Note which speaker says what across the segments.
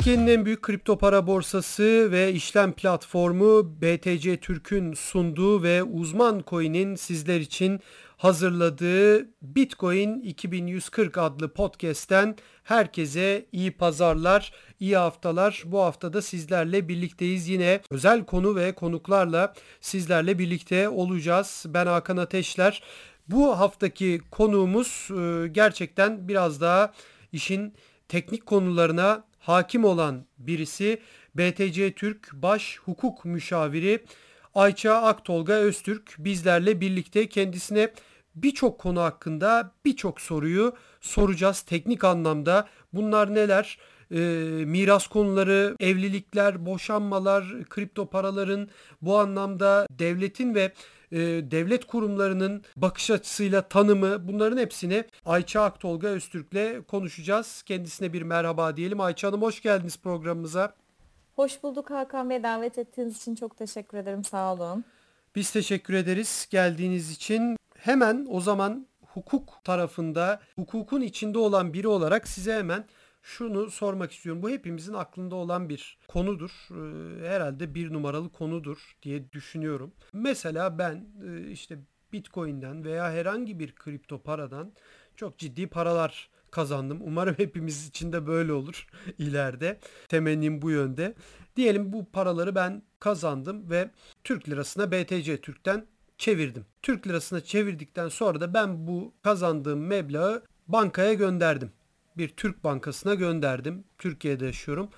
Speaker 1: Türkiye'nin en büyük kripto para borsası ve işlem platformu BTC Türk'ün sunduğu ve uzman coin'in sizler için hazırladığı Bitcoin 2140 adlı podcast'ten herkese iyi pazarlar, iyi haftalar. Bu haftada sizlerle birlikteyiz. Yine özel konu ve konuklarla sizlerle birlikte olacağız. Ben Hakan Ateşler. Bu haftaki konuğumuz e, gerçekten biraz daha işin teknik konularına hakim olan birisi. BTC Türk Baş Hukuk Müşaviri Ayça Aktolga Öztürk bizlerle birlikte kendisine birçok konu hakkında birçok soruyu soracağız teknik anlamda. Bunlar neler? E, miras konuları, evlilikler, boşanmalar, kripto paraların bu anlamda devletin ve e, devlet kurumlarının bakış açısıyla tanımı bunların hepsini Ayça Aktolga Öztürk'le konuşacağız. Kendisine bir merhaba diyelim. Ayça Hanım hoş geldiniz programımıza.
Speaker 2: Hoş bulduk Hakan Bey. Davet ettiğiniz için çok teşekkür ederim. Sağ olun.
Speaker 1: Biz teşekkür ederiz geldiğiniz için. Hemen o zaman hukuk tarafında, hukukun içinde olan biri olarak size hemen şunu sormak istiyorum. Bu hepimizin aklında olan bir konudur. Ee, herhalde bir numaralı konudur diye düşünüyorum. Mesela ben e, işte Bitcoin'den veya herhangi bir kripto paradan çok ciddi paralar kazandım. Umarım hepimiz için de böyle olur ileride. Temennim bu yönde. Diyelim bu paraları ben kazandım ve Türk lirasına BTC Türk'ten çevirdim. Türk lirasına çevirdikten sonra da ben bu kazandığım meblağı bankaya gönderdim. Bir Türk bankasına gönderdim. Türkiye'de yaşıyorum.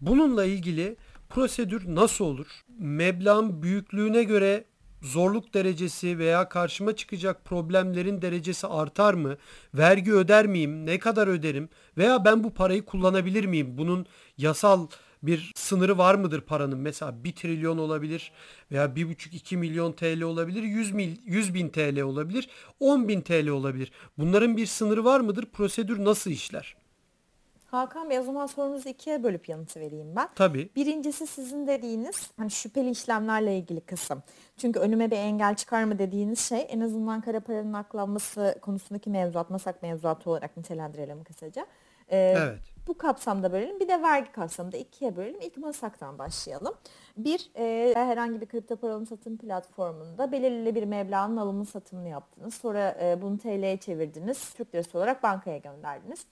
Speaker 1: Bununla ilgili prosedür nasıl olur? Meblağın büyüklüğüne göre zorluk derecesi veya karşıma çıkacak problemlerin derecesi artar mı? Vergi öder miyim? Ne kadar öderim? Veya ben bu parayı kullanabilir miyim? Bunun yasal bir sınırı var mıdır paranın? Mesela 1 trilyon olabilir veya 1,5-2 milyon TL olabilir, 100, mil, 100 bin TL olabilir, 10 bin TL olabilir. Bunların bir sınırı var mıdır? Prosedür nasıl işler?
Speaker 2: Hakan Bey o zaman sorunuzu ikiye bölüp yanıtı vereyim ben.
Speaker 1: Tabii.
Speaker 2: Birincisi sizin dediğiniz hani şüpheli işlemlerle ilgili kısım. Çünkü önüme bir engel çıkar mı dediğiniz şey en azından kara paranın aklanması konusundaki mevzuat, masak mevzuatı olarak nitelendirelim kısaca.
Speaker 1: Ee, evet.
Speaker 2: Bu kapsamda bölelim. Bir de vergi kapsamında ikiye bölelim. İlk masaktan başlayalım. Bir, e, herhangi bir kripto para alım satım platformunda belirli bir meblağın alımı satımını yaptınız. Sonra e, bunu TL'ye çevirdiniz. Türk lirası olarak bankaya gönderdiniz.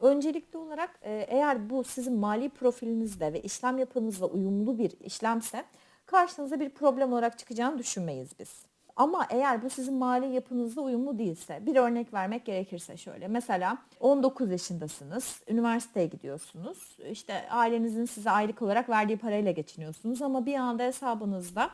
Speaker 2: Öncelikli olarak e, eğer bu sizin mali profilinizde ve işlem yapınızla uyumlu bir işlemse karşınıza bir problem olarak çıkacağını düşünmeyiz biz. Ama eğer bu sizin mali yapınızla uyumlu değilse, bir örnek vermek gerekirse şöyle. Mesela 19 yaşındasınız, üniversiteye gidiyorsunuz. İşte ailenizin size aylık olarak verdiği parayla geçiniyorsunuz ama bir anda hesabınızda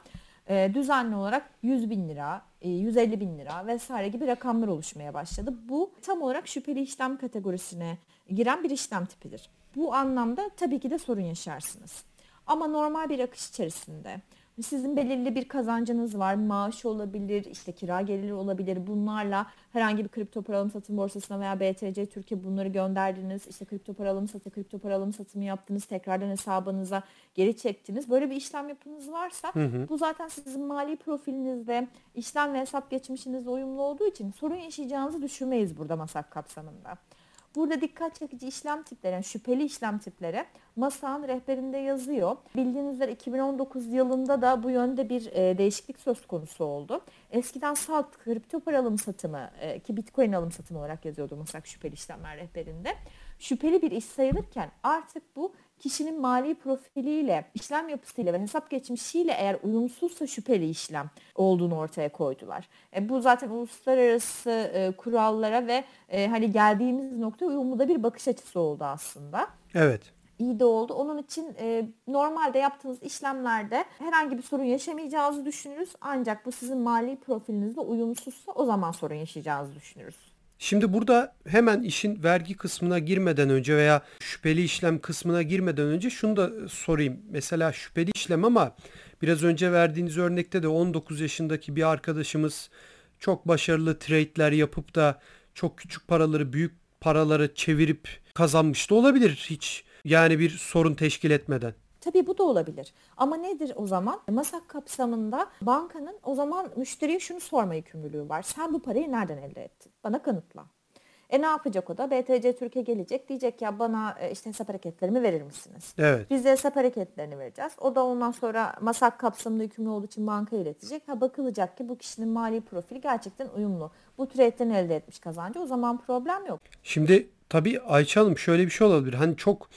Speaker 2: e, düzenli olarak 100 bin lira, 150 e, bin lira vesaire gibi rakamlar oluşmaya başladı. Bu tam olarak şüpheli işlem kategorisine giren bir işlem tipidir. Bu anlamda tabii ki de sorun yaşarsınız. Ama normal bir akış içerisinde sizin belirli bir kazancınız var. Maaş olabilir, işte kira geliri olabilir. Bunlarla herhangi bir kripto para alım satım borsasına veya BTC Türkiye bunları gönderdiniz. İşte kripto para alım satı, kripto para alım satımı yaptınız. Tekrardan hesabınıza geri çektiniz. Böyle bir işlem yapınız varsa hı hı. bu zaten sizin mali profilinizde, işlem ve hesap geçmişinizle uyumlu olduğu için sorun yaşayacağınızı düşünmeyiz burada masak kapsamında. Burada dikkat çekici işlem tipleri, yani şüpheli işlem tipleri MASA'nın rehberinde yazıyor. Bildiğiniz üzere 2019 yılında da bu yönde bir e, değişiklik söz konusu oldu. Eskiden salt kripto para alım satımı e, ki bitcoin alım satımı olarak yazıyordu MASAK şüpheli işlemler rehberinde. Şüpheli bir iş sayılırken artık bu kişinin mali profiliyle, işlem yapısıyla ve hesap geçmişiyle eğer uyumsuzsa şüpheli işlem olduğunu ortaya koydular. E, bu zaten uluslararası e, kurallara ve e, hani geldiğimiz nokta uyumlu da bir bakış açısı oldu aslında.
Speaker 1: Evet
Speaker 2: iyi de oldu. Onun için e, normalde yaptığınız işlemlerde herhangi bir sorun yaşamayacağınızı düşünürüz. Ancak bu sizin mali profilinizle uyumsuzsa o zaman sorun yaşayacağınızı düşünürüz.
Speaker 1: Şimdi burada hemen işin vergi kısmına girmeden önce veya şüpheli işlem kısmına girmeden önce şunu da sorayım. Mesela şüpheli işlem ama biraz önce verdiğiniz örnekte de 19 yaşındaki bir arkadaşımız çok başarılı trade'ler yapıp da çok küçük paraları büyük paraları çevirip kazanmış da olabilir hiç. Yani bir sorun teşkil etmeden.
Speaker 2: Tabii bu da olabilir. Ama nedir o zaman? Masak kapsamında bankanın o zaman müşteriye şunu sorma yükümlülüğü var. Sen bu parayı nereden elde ettin? Bana kanıtla. E ne yapacak o da? BTC Türkiye gelecek diyecek ya bana e, işte hesap hareketlerimi verir misiniz?
Speaker 1: Evet.
Speaker 2: Biz de hesap hareketlerini vereceğiz. O da ondan sonra masak kapsamında yükümlü olduğu için banka iletecek. Ha bakılacak ki bu kişinin mali profili gerçekten uyumlu. Bu trade'den elde etmiş kazancı o zaman problem yok.
Speaker 1: Şimdi tabii Ayça Hanım şöyle bir şey olabilir. Hani çok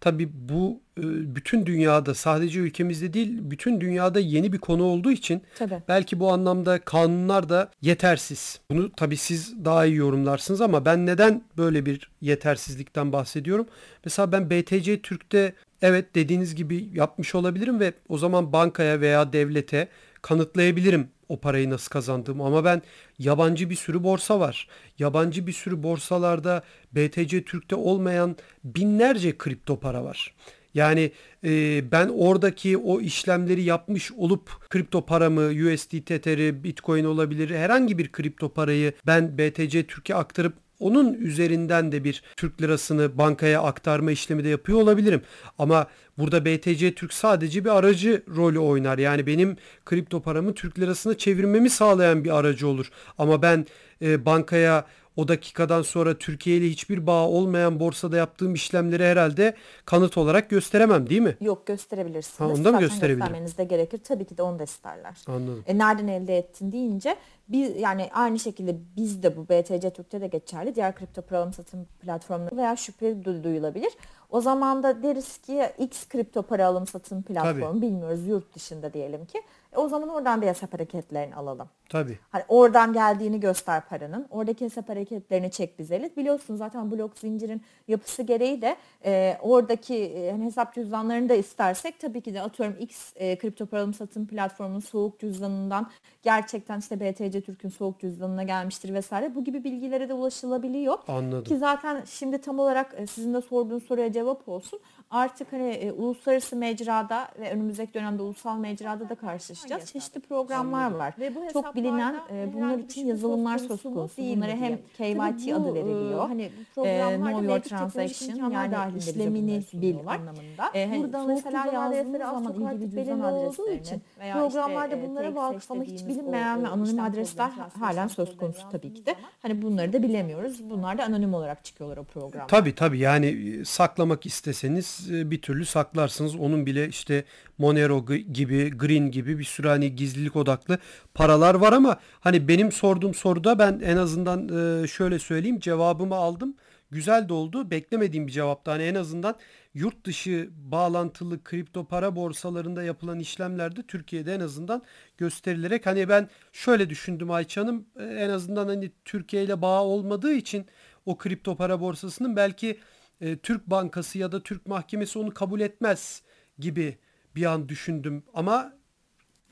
Speaker 1: tabii bu bütün dünyada sadece ülkemizde değil bütün dünyada yeni bir konu olduğu için
Speaker 2: Tabii.
Speaker 1: belki bu anlamda kanunlar da yetersiz. Bunu tabii siz daha iyi yorumlarsınız ama ben neden böyle bir yetersizlikten bahsediyorum? Mesela ben BTC Türk'te evet dediğiniz gibi yapmış olabilirim ve o zaman bankaya veya devlete kanıtlayabilirim o parayı nasıl kazandığımı ama ben yabancı bir sürü borsa var. Yabancı bir sürü borsalarda BTC Türk'te olmayan binlerce kripto para var. Yani e, ben oradaki o işlemleri yapmış olup kripto paramı, USD Tether'i, Bitcoin olabilir herhangi bir kripto parayı ben BTC Türk'e aktarıp onun üzerinden de bir Türk lirasını bankaya aktarma işlemi de yapıyor olabilirim. Ama burada BTC Türk sadece bir aracı rolü oynar. Yani benim kripto paramı Türk lirasına çevirmemi sağlayan bir aracı olur. Ama ben e, bankaya o dakikadan sonra Türkiye ile hiçbir bağ olmayan borsada yaptığım işlemleri herhalde kanıt olarak gösteremem değil mi?
Speaker 2: Yok gösterebilirsiniz.
Speaker 1: Ha, onu da mı gösterebilirim?
Speaker 2: göstermeniz de gerekir. Tabii ki de onu da isterler.
Speaker 1: Anladım.
Speaker 2: E, nereden elde ettin deyince biz yani aynı şekilde biz de bu BTC Türk'te de geçerli. Diğer kripto para alım satım platformları veya şüphe du- duyulabilir. O zaman da deriz ki X kripto para alım satım platformu bilmiyoruz yurt dışında diyelim ki. E, o zaman oradan bir hesap hareketlerini alalım.
Speaker 1: Tabii.
Speaker 2: Hani oradan geldiğini göster paranın. Oradaki hesap hareketlerini çek bize ilet. Biliyorsun zaten blok zincirin yapısı gereği de e, oradaki e, hani hesap cüzdanlarını da istersek tabii ki de atıyorum X e, kripto para alım satım platformunun soğuk cüzdanından gerçekten işte BTC Türk'ün soğuk cüzdanına gelmiştir vesaire. Bu gibi bilgilere de ulaşılabiliyor.
Speaker 1: Anladım.
Speaker 2: Ki zaten şimdi tam olarak e, sizin de sorduğunuz soruya cevap olsun. Artık hani e, uluslararası mecrada ve önümüzdeki dönemde ulusal mecrada da karşılaşacağız. Çeşitli programlar var.
Speaker 3: Ve bu
Speaker 2: Çok bilinen e, bunlar için
Speaker 3: şüphe
Speaker 2: yazılımlar
Speaker 3: söz konusu
Speaker 2: Bunlara hem KYC
Speaker 3: bu,
Speaker 2: adı
Speaker 3: e,
Speaker 2: veriliyor.
Speaker 3: hani
Speaker 2: E,
Speaker 3: programlarda
Speaker 2: know your transaction yani işlemini bil anlamında.
Speaker 3: E, hani
Speaker 2: Burada mesela
Speaker 3: az
Speaker 2: zaman ilgili cüzdan adreslerini
Speaker 3: için
Speaker 2: veya
Speaker 3: programlarda
Speaker 2: işte, e,
Speaker 3: bunlara vakıf ama hiç bilinmeyen ve
Speaker 2: e,
Speaker 3: anonim adresler halen söz konusu tabii ki de.
Speaker 2: Hani bunları da bilemiyoruz. Bunlar da anonim olarak çıkıyorlar o programda.
Speaker 1: Tabii tabii yani e, saklamak isteseniz e, bir türlü saklarsınız. Onun bile işte Monero gibi, Green gibi bir sürü hani gizlilik odaklı paralar var ama hani benim sorduğum soruda ben en azından e, şöyle söyleyeyim cevabımı aldım. Güzel de oldu. Beklemediğim bir cevaptı. Hani en azından yurt dışı bağlantılı kripto para borsalarında yapılan işlemlerde Türkiye'de en azından gösterilerek hani ben şöyle düşündüm Ayça Hanım e, en azından hani Türkiye ile bağ olmadığı için o kripto para borsasının belki e, Türk Bankası ya da Türk Mahkemesi onu kabul etmez gibi bir an düşündüm ama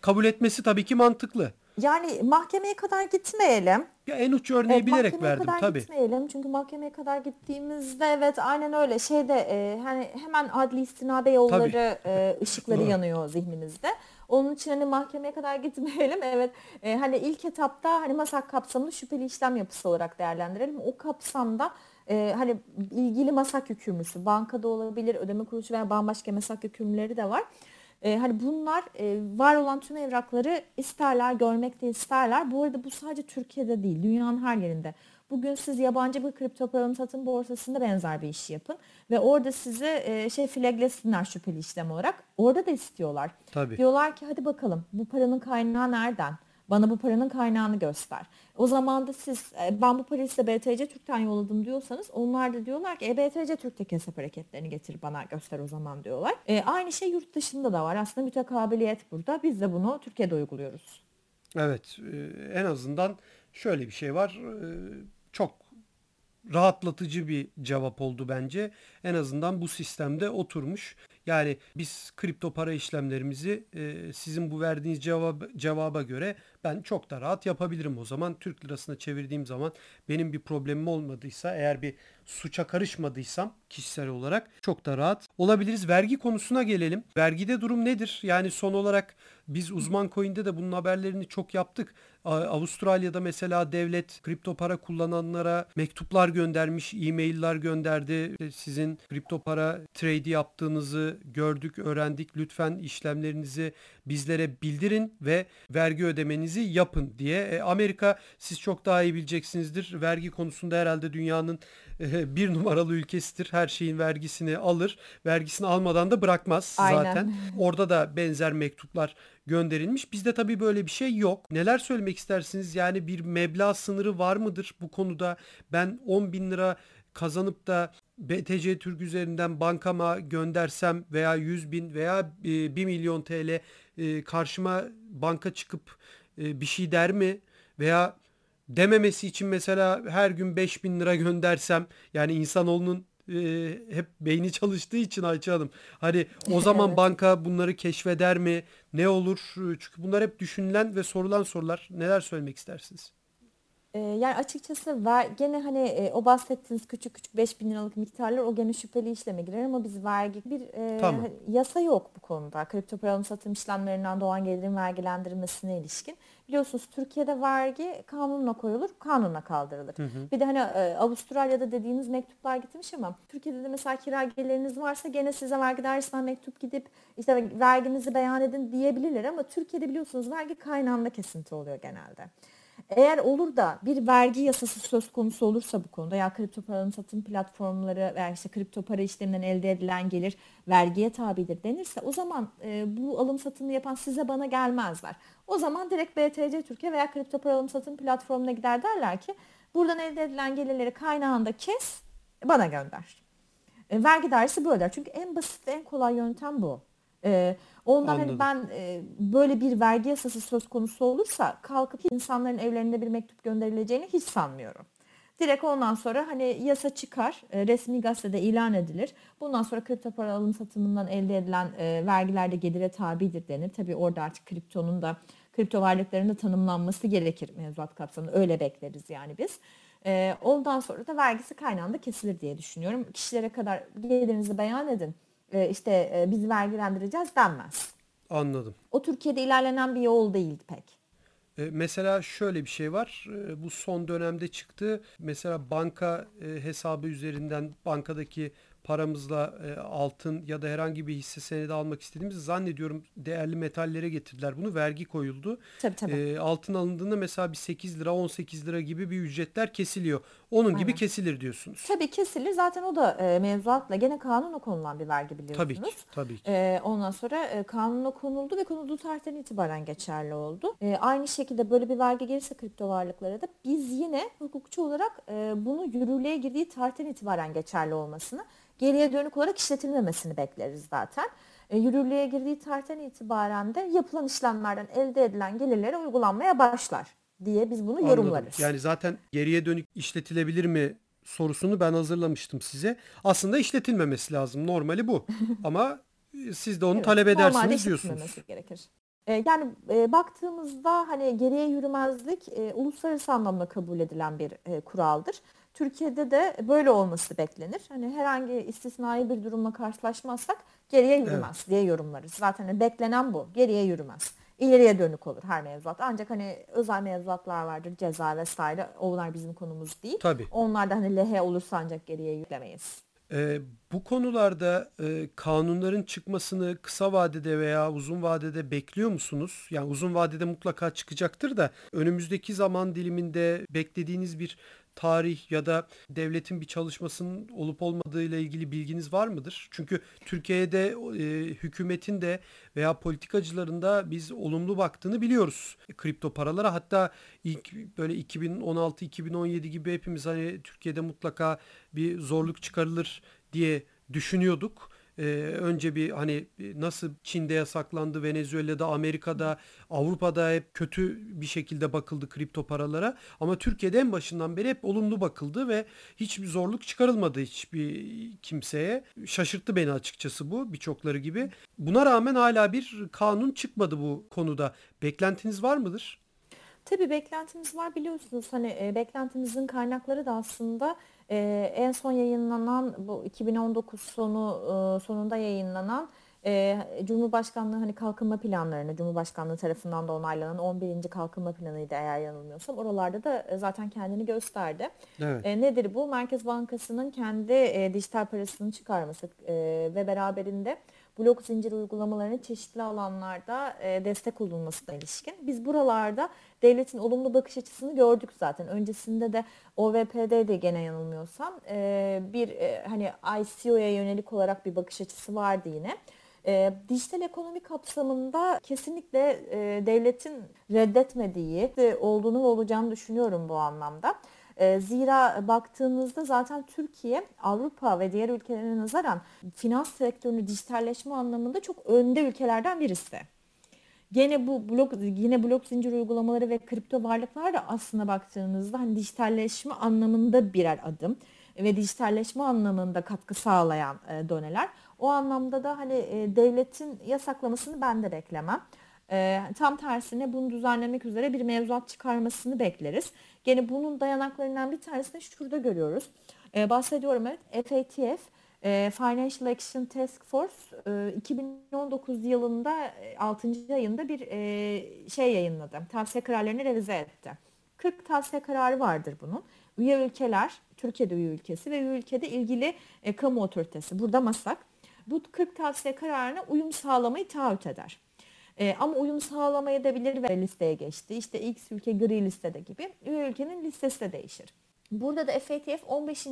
Speaker 1: kabul etmesi tabii ki mantıklı.
Speaker 2: Yani mahkemeye kadar gitmeyelim.
Speaker 1: Ya en uç örneği
Speaker 2: Evet,
Speaker 1: bilerek verdim
Speaker 2: kadar
Speaker 1: tabii.
Speaker 2: gitmeyelim çünkü mahkemeye kadar gittiğimizde evet aynen öyle şeyde e, hani hemen adli istinabe yolları e, ışıkları
Speaker 1: Doğru.
Speaker 2: yanıyor zihnimizde. Onun için hani mahkemeye kadar gitmeyelim. Evet e, hani ilk etapta hani masak kapsamını şüpheli işlem yapısı olarak değerlendirelim. O kapsamda e, hani ilgili masak yükümlüsü bankada olabilir, ödeme kuruluşu veya bambaşka masak yükümlüleri de var. E, hani bunlar e, var olan tüm evrakları isterler, görmek de isterler. Bu arada bu sadece Türkiye'de değil, dünyanın her yerinde. Bugün siz yabancı bir kripto para satım borsasında benzer bir iş yapın ve orada size e, şey flaglesinler şüpheli işlem olarak. Orada da istiyorlar.
Speaker 1: Tabii.
Speaker 2: Diyorlar ki hadi bakalım bu paranın kaynağı nereden? Bana bu paranın kaynağını göster. O zaman da siz e, ben bu parayı size BTC Türk'ten yolladım diyorsanız onlar da diyorlar ki e, BTC Türk'teki hesap hareketlerini getir bana göster o zaman diyorlar. E, aynı şey yurt dışında da var. Aslında mütekabiliyet burada. Biz de bunu Türkiye'de uyguluyoruz.
Speaker 1: Evet e, en azından şöyle bir şey var. E, Çok rahatlatıcı bir cevap oldu bence. En azından bu sistemde oturmuş. Yani biz kripto para işlemlerimizi sizin bu verdiğiniz cevaba göre ben çok da rahat yapabilirim o zaman. Türk lirasına çevirdiğim zaman benim bir problemim olmadıysa eğer bir suça karışmadıysam kişisel olarak çok da rahat olabiliriz. Vergi konusuna gelelim. Vergide durum nedir? Yani son olarak biz uzman coin'de de bunun haberlerini çok yaptık. Avustralya'da mesela devlet kripto para kullananlara mektuplar göndermiş, e-mailler gönderdi. Sizin kripto para trade yaptığınızı gördük, öğrendik. Lütfen işlemlerinizi bizlere bildirin ve vergi ödemenizi yapın diye. E, Amerika siz çok daha iyi bileceksinizdir. Vergi konusunda herhalde dünyanın e, bir numaralı ülkesidir. Her şeyin vergisini alır. Vergisini almadan da bırakmaz
Speaker 2: Aynen.
Speaker 1: zaten. Orada da benzer mektuplar gönderilmiş. Bizde tabii böyle bir şey yok. Neler söylemek istersiniz? Yani bir meblağ sınırı var mıdır bu konuda? Ben 10 bin lira kazanıp da BTC Türk üzerinden bankama göndersem veya 100 bin veya 1 milyon TL e, karşıma banka çıkıp e, bir şey der mi? Veya dememesi için mesela her gün 5 bin lira göndersem yani insanoğlunun e, hep beyni çalıştığı için Ayça Hanım. Hani o zaman banka bunları keşfeder mi? Ne olur? Çünkü bunlar hep düşünülen ve sorulan sorular. Neler söylemek istersiniz?
Speaker 2: Ee, Yani açıkçası ver, gene hani e, o bahsettiğiniz küçük küçük 5 bin liralık miktarlar o gene şüpheli işleme girer ama biz vergi bir e,
Speaker 1: Tamam.
Speaker 2: yasa yok bu konuda. Kripto para alım satım işlemlerinden doğan gelirin vergilendirilmesine ilişkin. Biliyorsunuz Türkiye'de vergi kanunla koyulur, kanunla kaldırılır. Bir de hani e, Avustralya'da dediğiniz mektuplar gitmiş ama Türkiye'de de mesela kira geliriniz varsa gene size vergi dairesinden mektup gidip işte verginizi beyan edin diyebilirler ama Türkiye'de biliyorsunuz vergi kaynağında kesinti oluyor genelde. Eğer olur da bir vergi yasası söz konusu olursa bu konuda ya kripto para alım satım platformları veya işte kripto para işleminden elde edilen gelir vergiye tabidir denirse o zaman e, bu alım satımı yapan size bana gelmezler. O zaman direkt BTC Türkiye veya kripto para alım satım platformuna gider derler ki buradan elde edilen gelirleri kaynağında kes bana gönder. E, vergi dairesi böyle der. Çünkü en basit ve en kolay yöntem bu. E, ondan
Speaker 1: Anladım.
Speaker 2: hani ben e, böyle bir vergi yasası söz konusu olursa kalkıp insanların evlerine bir mektup gönderileceğini hiç sanmıyorum. Direkt ondan sonra hani yasa çıkar, e, resmi gazetede ilan edilir. Bundan sonra kripto para alım satımından elde edilen e, vergiler de gelire tabidir denir. Tabii orada artık kriptonun da kripto varlıkların da tanımlanması gerekir mevzuat kapsamında. Öyle bekleriz yani biz. E, ondan sonra da vergisi kaynağında kesilir diye düşünüyorum. Kişilere kadar gelirinizi beyan edin. E, işte e, biz vergilendireceğiz denmez.
Speaker 1: Anladım.
Speaker 2: O Türkiye'de ilerlenen bir yol değildi pek.
Speaker 1: E, Mesela şöyle bir şey var. Bu son dönemde çıktı. Mesela banka hesabı üzerinden bankadaki paramızla e, altın ya da herhangi bir hisse senedi almak istediğimizi zannediyorum değerli metallere getirdiler. Bunu vergi koyuldu.
Speaker 2: Tabii tabii.
Speaker 1: E, altın alındığında mesela bir 8 lira 18 lira gibi bir ücretler kesiliyor. Onun gibi
Speaker 2: Aynen.
Speaker 1: kesilir diyorsunuz.
Speaker 2: Tabii kesilir. Zaten o da e, mevzuatla gene kanuna konulan bir vergi biliyorsunuz.
Speaker 1: Tabii ki. Tabii ki.
Speaker 2: E, ondan sonra e, kanuna konuldu ve konulduğu tarihten itibaren geçerli oldu. E, aynı şekilde böyle bir vergi gelirse kripto varlıklara da biz yine hukukçu olarak e, bunu yürürlüğe girdiği tarihten itibaren geçerli olmasını, geriye dönük olarak işletilmemesini bekleriz zaten. E, yürürlüğe girdiği tarihten itibaren de yapılan işlemlerden elde edilen gelirlere uygulanmaya başlar diye biz bunu
Speaker 1: Anladım.
Speaker 2: yorumlarız.
Speaker 1: Yani zaten geriye dönük işletilebilir mi sorusunu ben hazırlamıştım size. Aslında işletilmemesi lazım. Normali bu. Ama e, siz de onu
Speaker 2: Evet,
Speaker 1: talep edersiniz diyorsunuz.
Speaker 2: gerekir. E, yani e, baktığımızda hani geriye yürümezlik e, uluslararası anlamda kabul edilen bir e, kuraldır. Türkiye'de de böyle olması beklenir. Hani herhangi istisnai bir durumla karşılaşmazsak geriye yürümez diye yorumlarız. Zaten hani beklenen bu. Geriye yürümez. İleriye dönük olur her mevzuat. Ancak hani özel mevzuatlar vardır, ceza vesaire. Onlar bizim konumuz değil.
Speaker 1: Tabii.
Speaker 2: Onlar da hani lehe olursa ancak geriye yürülemeyiz.
Speaker 1: Ee, bu konularda e, kanunların çıkmasını kısa vadede veya uzun vadede bekliyor musunuz? Yani uzun vadede mutlaka çıkacaktır da önümüzdeki zaman diliminde beklediğiniz bir tarih ya da devletin bir çalışmasının olup olmadığı ile ilgili bilginiz var mıdır? Çünkü Türkiye'de e, hükümetin de veya politikacıların da biz olumlu baktığını biliyoruz kripto paralara. Hatta ilk böyle 2016-2017 gibi hepimiz hani Türkiye'de mutlaka bir zorluk çıkarılır diye düşünüyorduk. Ee, önce bir hani nasıl Çin'de yasaklandı, Venezuela'da, Amerika'da, Avrupa'da hep kötü bir şekilde bakıldı kripto paralara. Ama Türkiye'de en başından beri hep olumlu bakıldı ve hiçbir zorluk çıkarılmadı hiçbir kimseye. Şaşırttı beni açıkçası bu birçokları gibi. Buna rağmen hala bir kanun çıkmadı bu konuda. Beklentiniz var mıdır?
Speaker 2: Tabii beklentimiz var biliyorsunuz hani e, beklentimizin kaynakları da aslında e, en son yayınlanan bu 2019 sonu e, sonunda yayınlanan e, Cumhurbaşkanlığı hani kalkınma planlarını Cumhurbaşkanlığı tarafından da onaylanan 11. kalkınma planıydı eğer yanılmıyorsam oralarda da e, zaten kendini gösterdi.
Speaker 1: Evet.
Speaker 2: E, nedir bu? Merkez Bankası'nın kendi e, dijital parasını çıkarması e, ve beraberinde blok zincir uygulamalarının çeşitli alanlarda e, destek olunmasına ilişkin. Biz buralarda devletin olumlu bakış açısını gördük zaten. Öncesinde de OVP'de de gene yanılmıyorsam e, bir e, hani ICO'ya yönelik olarak bir bakış açısı vardı yine. E, dijital ekonomi kapsamında kesinlikle e, devletin reddetmediği de olduğunu ve olacağını düşünüyorum bu anlamda. E, zira baktığınızda zaten Türkiye Avrupa ve diğer ülkelere nazaran finans sektörünü dijitalleşme anlamında çok önde ülkelerden birisi. Gene bu blok yine blok zincir uygulamaları ve kripto varlıklar da aslında baktığınızda hani dijitalleşme anlamında birer adım ve dijitalleşme anlamında katkı sağlayan e, doneler. O anlamda da hani e, devletin yasaklamasını ben de beklemem. E, tam tersine bunu düzenlemek üzere bir mevzuat çıkarmasını bekleriz. Gene bunun dayanaklarından bir tanesini şurada görüyoruz. E, bahsediyorum evet FATF e, Financial Action Task Force e, 2019 yılında 6. E, ayında bir e, şey yayınladı. Tavsiye kararlarını revize etti. 40 tavsiye kararı vardır bunun. Üye ülkeler, Türkiye'de üye ülkesi ve üye ülkede ilgili e, kamu otoritesi, burada MASAK, bu 40 tavsiye kararına uyum sağlamayı taahhüt eder. E, ama uyum sağlamayabilir ve listeye geçti. İşte X ülke gri listede gibi üye ülkenin listesi de değişir. Burada da FATF 15.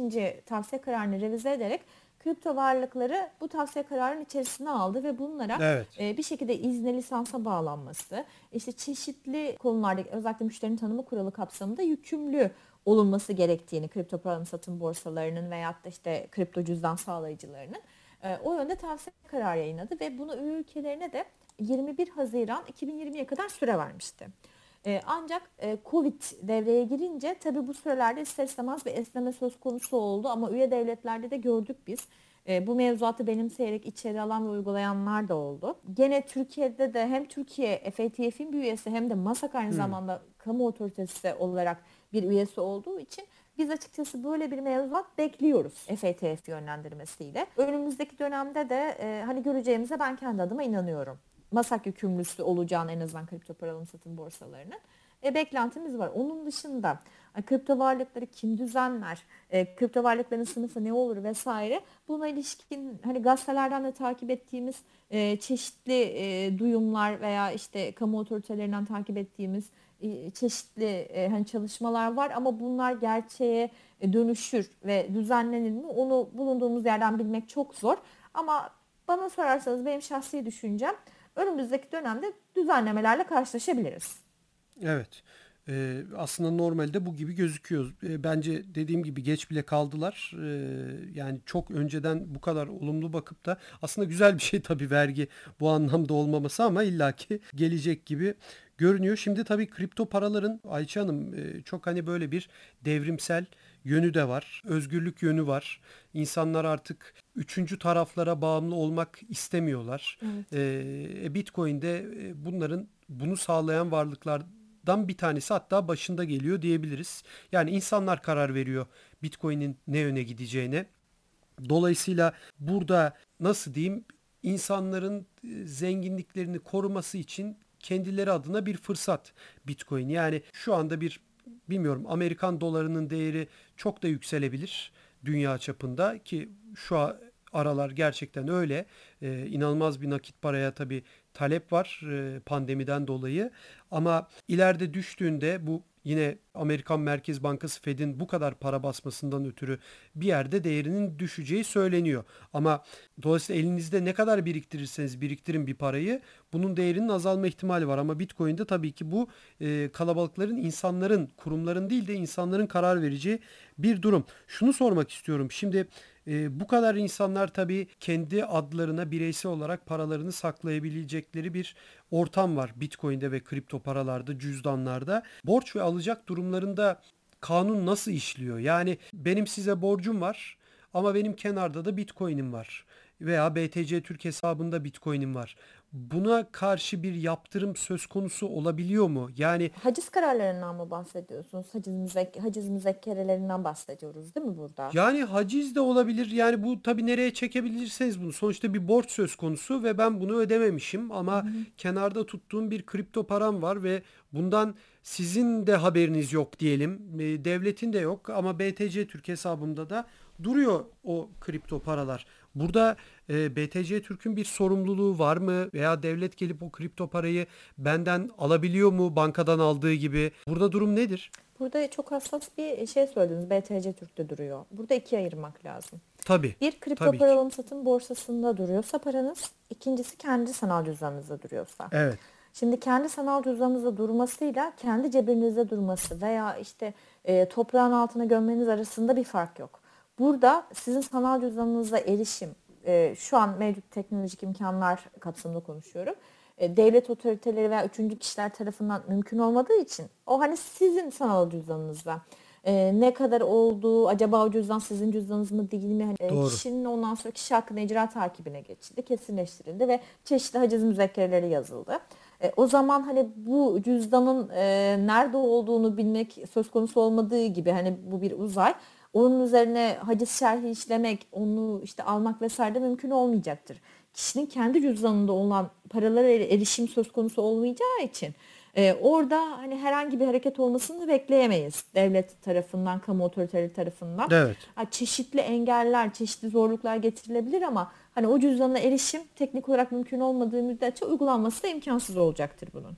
Speaker 2: tavsiye kararını revize ederek kripto varlıkları bu tavsiye kararının içerisine aldı ve bunlara evet. e, bir şekilde izne lisansa bağlanması, işte çeşitli konularda özellikle müşterinin tanımı kuralı kapsamında yükümlü olunması gerektiğini kripto para satım borsalarının veyahut da işte kripto cüzdan sağlayıcılarının e, o yönde tavsiye kararı yayınladı ve bunu ülkelerine de 21 Haziran 2020'ye kadar süre vermişti. E, ancak e, Covid devreye girince tabii bu sürelerde ister istemez bir esneme söz konusu oldu ama üye devletlerde de gördük biz. E, bu mevzuatı benimseyerek içeri alan ve uygulayanlar da oldu. Gene Türkiye'de de hem Türkiye FATF'in bir üyesi hem de MASAK aynı hmm. zamanda kamu otoritesi olarak bir üyesi olduğu için biz açıkçası böyle bir mevzuat bekliyoruz FATF yönlendirmesiyle. Önümüzdeki dönemde de e, hani göreceğimize ben kendi adıma inanıyorum. Masak yükümlüsü olacağını en azından kripto para alım satım borsalarının. E, beklentimiz var. Onun dışında e, kripto varlıkları kim düzenler, e, kripto varlıkların sınıfı ne olur vesaire buna ilişkin hani gazetelerden de takip ettiğimiz e, çeşitli e, duyumlar veya işte kamu otoritelerinden takip ettiğimiz e, çeşitli e, hani çalışmalar var ama bunlar gerçeğe e, dönüşür ve düzenlenir mi onu bulunduğumuz yerden bilmek çok zor. Ama bana sorarsanız benim şahsi düşüncem önümüzdeki dönemde düzenlemelerle karşılaşabiliriz.
Speaker 1: Evet. Ee, aslında normalde bu gibi gözüküyor. Ee, bence dediğim gibi geç bile kaldılar. Ee, yani çok önceden bu kadar olumlu bakıp da aslında güzel bir şey tabii vergi bu anlamda olmaması ama illaki gelecek gibi görünüyor. Şimdi tabii kripto paraların Ayça Hanım e, çok hani böyle bir devrimsel yönü de var. Özgürlük yönü var. İnsanlar artık üçüncü taraflara bağımlı olmak istemiyorlar. Evet. E, Bitcoin'de e, bunların bunu sağlayan varlıklardan bir tanesi hatta başında geliyor diyebiliriz. Yani insanlar karar veriyor Bitcoin'in ne yöne gideceğine. Dolayısıyla burada nasıl diyeyim insanların zenginliklerini koruması için kendileri adına bir fırsat Bitcoin. Yani şu anda bir bilmiyorum Amerikan dolarının değeri çok da yükselebilir dünya çapında ki şu aralar gerçekten öyle. Ee, inanılmaz bir nakit paraya tabii talep var e, pandemiden dolayı. Ama ileride düştüğünde bu yine Amerikan Merkez Bankası Fed'in bu kadar para basmasından ötürü bir yerde değerinin düşeceği söyleniyor. Ama dolayısıyla elinizde ne kadar biriktirirseniz biriktirin bir parayı bunun değerinin azalma ihtimali var. Ama Bitcoin'de tabii ki bu e, kalabalıkların, insanların, kurumların değil de insanların karar vereceği bir durum. Şunu sormak istiyorum. Şimdi e, bu kadar insanlar tabii kendi adlarına bireysel olarak paralarını saklayabilecekleri bir ortam var Bitcoin'de ve kripto paralarda, cüzdanlarda. Borç ve alacak durumlarında kanun nasıl işliyor? Yani benim size borcum var ama benim kenarda da Bitcoin'im var veya BTC Türk hesabında Bitcoin'im var buna karşı bir yaptırım söz konusu olabiliyor mu? Yani
Speaker 2: haciz kararlarından mı bahsediyorsunuz? Haciz, müzek haciz müzekkerelerinden bahsediyoruz değil mi burada?
Speaker 1: Yani haciz de olabilir. Yani bu tabii nereye çekebilirseniz bunu. Sonuçta bir borç söz konusu ve ben bunu ödememişim ama Hı-hı. kenarda tuttuğum bir kripto param var ve bundan sizin de haberiniz yok diyelim. Devletin de yok ama BTC Türk hesabımda da duruyor o kripto paralar. Burada e, BTC Türk'ün bir sorumluluğu var mı? Veya devlet gelip o kripto parayı benden alabiliyor mu bankadan aldığı gibi? Burada durum nedir?
Speaker 2: Burada çok hassas bir şey söylediniz. BTC Türk'te duruyor. Burada ikiye ayırmak lazım.
Speaker 1: Tabii.
Speaker 2: Bir kripto
Speaker 1: tabii
Speaker 2: para alım satım borsasında duruyorsa paranız, ikincisi kendi sanal cüzdanınızda duruyorsa.
Speaker 1: Evet.
Speaker 2: Şimdi kendi sanal cüzdanınızda durmasıyla kendi cebinizde durması veya işte e, toprağın altına gömmeniz arasında bir fark yok. Burada sizin sanal cüzdanınıza erişim, e, şu an mevcut teknolojik imkanlar kapsamında konuşuyorum. E, devlet otoriteleri veya üçüncü kişiler tarafından mümkün olmadığı için o hani sizin sanal cüzdanınızda e, ne kadar olduğu, acaba o cüzdan sizin cüzdanınız mı değil mi? Hani, e,
Speaker 1: Doğru.
Speaker 2: kişinin ondan sonra kişi hakkında icra takibine geçildi, kesinleştirildi ve çeşitli haciz müzekkereleri yazıldı. E, o zaman hani bu cüzdanın e, nerede olduğunu bilmek söz konusu olmadığı gibi hani bu bir uzay. Onun üzerine haciz şerhi işlemek, onu işte almak vesaire de mümkün olmayacaktır. Kişinin kendi cüzdanında olan paralara er- erişim söz konusu olmayacağı için e, orada hani herhangi bir hareket olmasını bekleyemeyiz devlet tarafından, kamu otoriteleri tarafından.
Speaker 1: Evet.
Speaker 2: Ha, çeşitli engeller, çeşitli zorluklar getirilebilir ama hani o cüzdana erişim teknik olarak mümkün olmadığı müddetçe uygulanması da imkansız olacaktır bunun.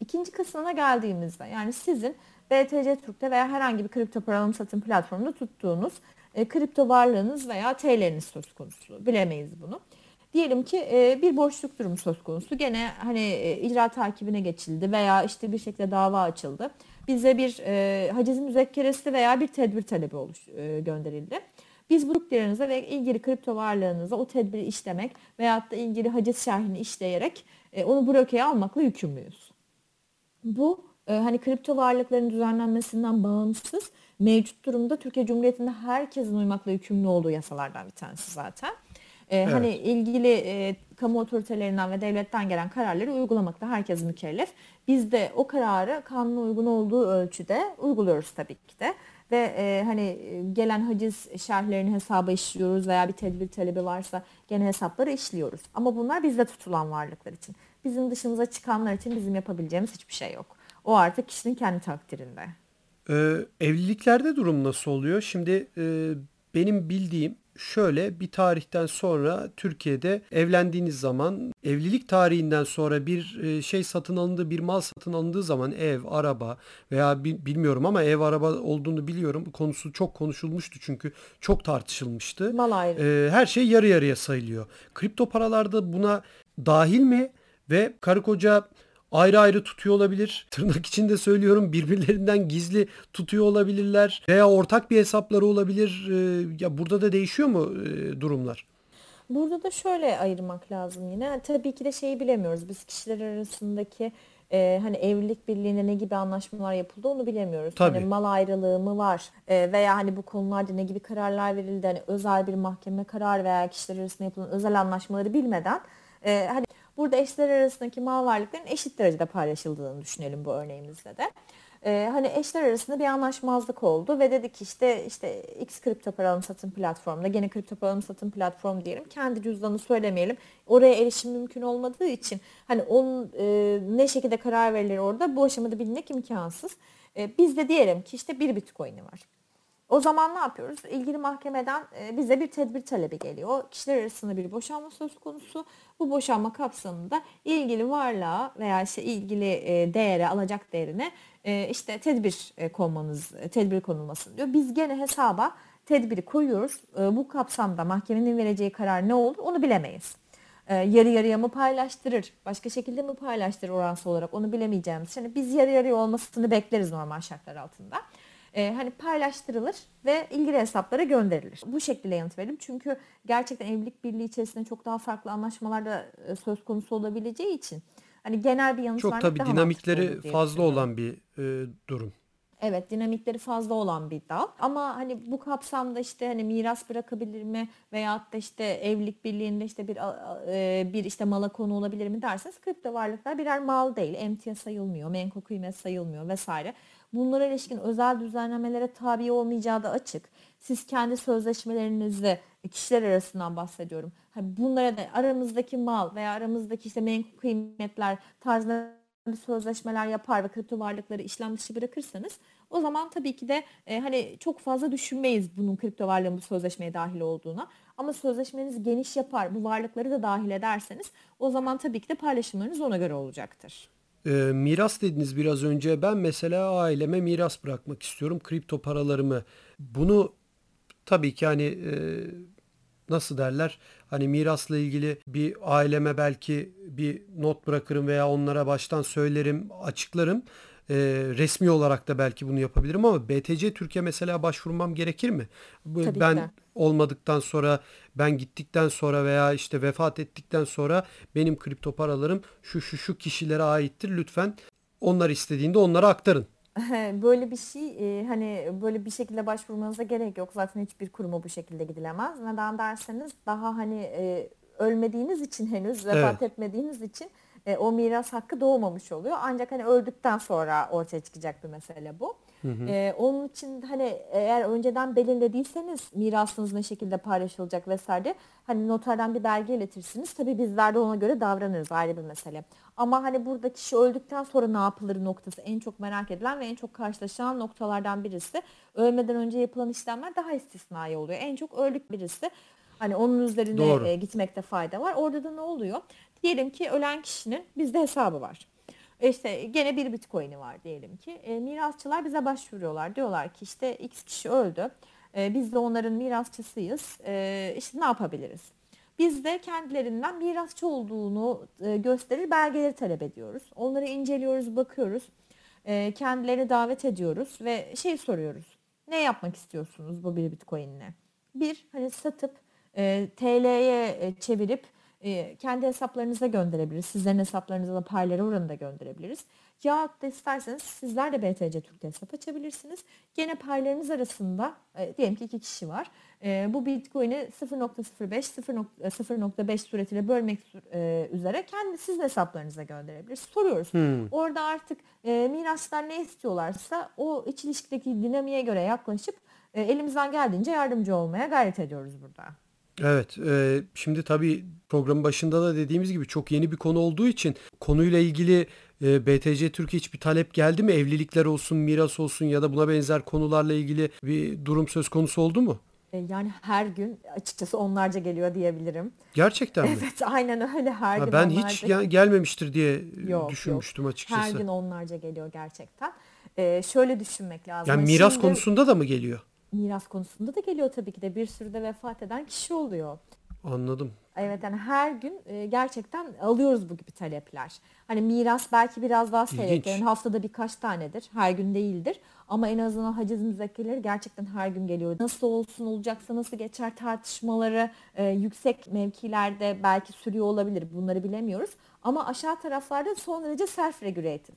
Speaker 2: İkinci kısmına geldiğimizde yani sizin BTC Türk'te veya herhangi bir kripto para alım satım platformunda tuttuğunuz e, kripto varlığınız veya TL'niz söz konusu. Bilemeyiz bunu. Diyelim ki e, bir boşluk durumu söz konusu. Gene hani e, icra takibine geçildi veya işte bir şekilde dava açıldı. Bize bir e, haciz müzekkeresi veya bir tedbir talebi oluş, e, gönderildi. Biz bu gruplarınıza ve ilgili kripto varlığınıza o tedbiri işlemek veyahut da ilgili haciz şerhini işleyerek e, onu blokeye almakla yükümlüyüz. Bu e, hani kripto varlıkların düzenlenmesinden bağımsız mevcut durumda Türkiye Cumhuriyeti'nde herkesin uymakla yükümlü olduğu yasalardan bir tanesi zaten. E, Hani ilgili e, kamu otoritelerinden ve devletten gelen kararları uygulamakta herkes mükellef. Biz de o kararı kanuna uygun olduğu ölçüde uyguluyoruz tabii ki de. Ve e, hani e, gelen haciz şerhlerini hesaba işliyoruz veya bir tedbir talebi varsa gene hesapları işliyoruz. Ama bunlar bizde tutulan varlıklar için. Bizim dışımıza çıkanlar için bizim yapabileceğimiz hiçbir şey yok. O artık kişinin kendi takdirinde.
Speaker 1: Ee, evliliklerde durum nasıl oluyor? Şimdi e, benim bildiğim şöyle bir tarihten sonra Türkiye'de evlendiğiniz zaman evlilik tarihinden sonra bir e, şey satın alındığı bir mal satın alındığı zaman ev, araba veya bi- bilmiyorum ama ev araba olduğunu biliyorum. Konusu çok konuşulmuştu çünkü çok tartışılmıştı.
Speaker 2: Mal ayrı.
Speaker 1: Ee, her şey yarı yarıya sayılıyor. Kripto paralarda buna dahil mi ve karı koca ayrı ayrı tutuyor olabilir. Tırnak içinde söylüyorum birbirlerinden gizli tutuyor olabilirler veya ortak bir hesapları olabilir. Ee, ya burada da değişiyor mu e, durumlar?
Speaker 2: Burada da şöyle ayırmak lazım yine. Tabii ki de şeyi bilemiyoruz. Biz kişiler arasındaki e, hani evlilik birliğinde ne gibi anlaşmalar yapıldı onu bilemiyoruz.
Speaker 1: Tabii.
Speaker 2: Hani mal ayrılığı mı var E, veya hani bu konularda ne gibi kararlar verildi. Hani özel bir mahkeme kararı veya kişiler arasında yapılan özel anlaşmaları bilmeden e, hani burada eşler arasındaki mal varlıkların eşit derecede paylaşıldığını düşünelim bu örneğimizde de. Ee, hani eşler arasında bir anlaşmazlık oldu ve dedik işte işte X kripto para alım satım platformunda gene kripto para alım satım platform diyelim kendi cüzdanı söylemeyelim oraya erişim mümkün olmadığı için hani onun e, ne şekilde karar verilir orada bu aşamada bilmek imkansız. E, biz de diyelim ki işte bir bitcoin'i var. O zaman ne yapıyoruz? İlgili mahkemeden e, bize bir tedbir talebi geliyor. Kişiler arasında bir boşanma söz konusu. Bu boşanma kapsamında ilgili varlığa veya işte ilgili e, değere, alacak değerine e, işte tedbir konmanız, tedbir konulmasın diyor. Biz gene hesaba tedbiri koyuyoruz. Bu kapsamda mahkemenin vereceği karar ne olur onu bilemeyiz. Yarı yarıya mı paylaştırır, başka şekilde mi paylaştırır oransal olarak onu bilemeyeceğimiz hani biz yarı yarıya olmasını bekleriz normal şartlar altında. E, hani paylaştırılır ve ilgili hesaplara gönderilir. Bu şekilde yanıt verelim. Çünkü gerçekten evlilik birliği içerisinde çok daha farklı anlaşmalar da e, söz konusu olabileceği için hani genel bir yanıt
Speaker 1: Çok
Speaker 2: vermek
Speaker 1: tabii
Speaker 2: daha
Speaker 1: dinamikleri fazla olan bir e, durum.
Speaker 2: Evet dinamikleri fazla olan bir dal. Ama hani bu kapsamda işte hani miras bırakabilir mi veyahut da işte evlilik birliğinde işte bir e, bir işte mala konu olabilir mi derseniz kripto varlıklar birer mal değil. Emtia sayılmıyor, menkul kıymet sayılmıyor vesaire. Bunlara ilişkin özel düzenlemelere tabi olmayacağı da açık. Siz kendi sözleşmelerinizde kişiler arasından bahsediyorum. Bunlara da aramızdaki mal veya aramızdaki işte menkul kıymetler tarzında sözleşmeler yapar ve kripto varlıkları işlem dışı bırakırsanız o zaman tabii ki de e, hani çok fazla düşünmeyiz bunun kripto varlığın bu sözleşmeye dahil olduğuna. Ama sözleşmeniz geniş yapar, bu varlıkları da dahil ederseniz o zaman tabii ki de paylaşımlarınız ona göre olacaktır.
Speaker 1: E, miras dediniz biraz önce. Ben mesela aileme miras bırakmak istiyorum. Kripto paralarımı. Bunu tabii ki hani e, nasıl derler? Hani mirasla ilgili bir aileme belki bir not bırakırım veya onlara baştan söylerim, açıklarım. E, resmi olarak da belki bunu yapabilirim ama BTC Türkiye mesela başvurmam gerekir mi?
Speaker 2: Tabii
Speaker 1: ben
Speaker 2: de.
Speaker 1: olmadıktan sonra, ben gittikten sonra veya işte vefat ettikten sonra benim kripto paralarım şu şu şu kişilere aittir. Lütfen onlar istediğinde onlara aktarın.
Speaker 2: Böyle bir şey e, hani böyle bir şekilde başvurmanıza gerek yok. Zaten hiçbir kuruma bu şekilde gidilemez. Neden derseniz daha hani e, ölmediğiniz için henüz vefat
Speaker 1: Evet.
Speaker 2: etmediğiniz için e, o miras hakkı doğmamış oluyor. Ancak hani öldükten sonra ortaya çıkacak bir mesele bu. E, onun için hani eğer önceden belirlediyseniz mirasınız ne şekilde paylaşılacak vesaire hani noterden bir belge iletirsiniz. Tabii bizler de ona göre davranırız ayrı bir mesele. Ama hani burada kişi öldükten sonra ne yapılır noktası en çok merak edilen ve en çok karşılaşılan noktalardan birisi. Ölmeden önce yapılan işlemler daha istisnai oluyor. En çok öldük birisi. Hani onun üzerine
Speaker 1: Doğru.
Speaker 2: e, gitmekte fayda var. Orada da ne oluyor? Diyelim ki ölen kişinin bizde hesabı var. E İşte gene bir bitcoin'i var diyelim ki. E, mirasçılar bize başvuruyorlar. Diyorlar ki işte X kişi öldü. E, biz de onların mirasçısıyız. E, işte ne yapabiliriz? Biz de kendilerinden mirasçı olduğunu e, gösterir belgeleri talep ediyoruz. Onları inceliyoruz, bakıyoruz. E, kendilerini davet ediyoruz ve şey soruyoruz. Ne yapmak istiyorsunuz bu bir bitcoin'le? Bir, hani satıp e, TL'ye e, çevirip e, kendi hesaplarınıza gönderebiliriz. Sizlerin hesaplarınıza da payları oranında gönderebiliriz. Ya da isterseniz sizler de BTC Türk'te hesap açabilirsiniz. Gene paylarınız arasında e, diyelim ki iki kişi var. E, bu Bitcoin'i 0.05, 0.5 suretiyle bölmek e, üzere kendi siz hesaplarınıza gönderebiliriz. Soruyoruz. Orada artık e, mirasçılar ne istiyorlarsa o iç ilişkideki dinamiğe göre yaklaşıp e, elimizden geldiğince yardımcı olmaya gayret ediyoruz burada.
Speaker 1: Evet, e, şimdi tabii programın başında da dediğimiz gibi çok yeni bir konu olduğu için konuyla ilgili e, BTC Türkiye hiçbir talep geldi mi? Evlilikler olsun, miras olsun ya da buna benzer konularla ilgili bir durum söz konusu oldu mu?
Speaker 2: E, Yani her gün açıkçası onlarca geliyor diyebilirim.
Speaker 1: Gerçekten mi?
Speaker 2: Evet aynen öyle her
Speaker 1: Ha,
Speaker 2: gün
Speaker 1: ben
Speaker 2: onlarca.
Speaker 1: hiç gel- gelmemiştir diye
Speaker 2: Yok, yok.
Speaker 1: düşünmüştüm
Speaker 2: Her
Speaker 1: açıkçası.
Speaker 2: gün onlarca geliyor gerçekten. E, şöyle düşünmek lazım.
Speaker 1: Yani
Speaker 2: Hani
Speaker 1: miras
Speaker 2: şimdi
Speaker 1: konusunda da mı geliyor?
Speaker 2: Miras konusunda da geliyor tabii ki de bir sürü de vefat eden kişi oluyor.
Speaker 1: Anladım.
Speaker 2: Evet yani her gün e, gerçekten alıyoruz bu gibi talepler. Hani miras belki biraz daha seyrek. Yani haftada birkaç tanedir. Her gün değildir. Ama en azından haciz müzakkereleri gerçekten her gün geliyor. Nasıl olsun olacaksa nasıl geçer tartışmaları e, yüksek mevkilerde belki sürüyor olabilir. Bunları bilemiyoruz. Ama aşağı taraflarda son derece self-regulated.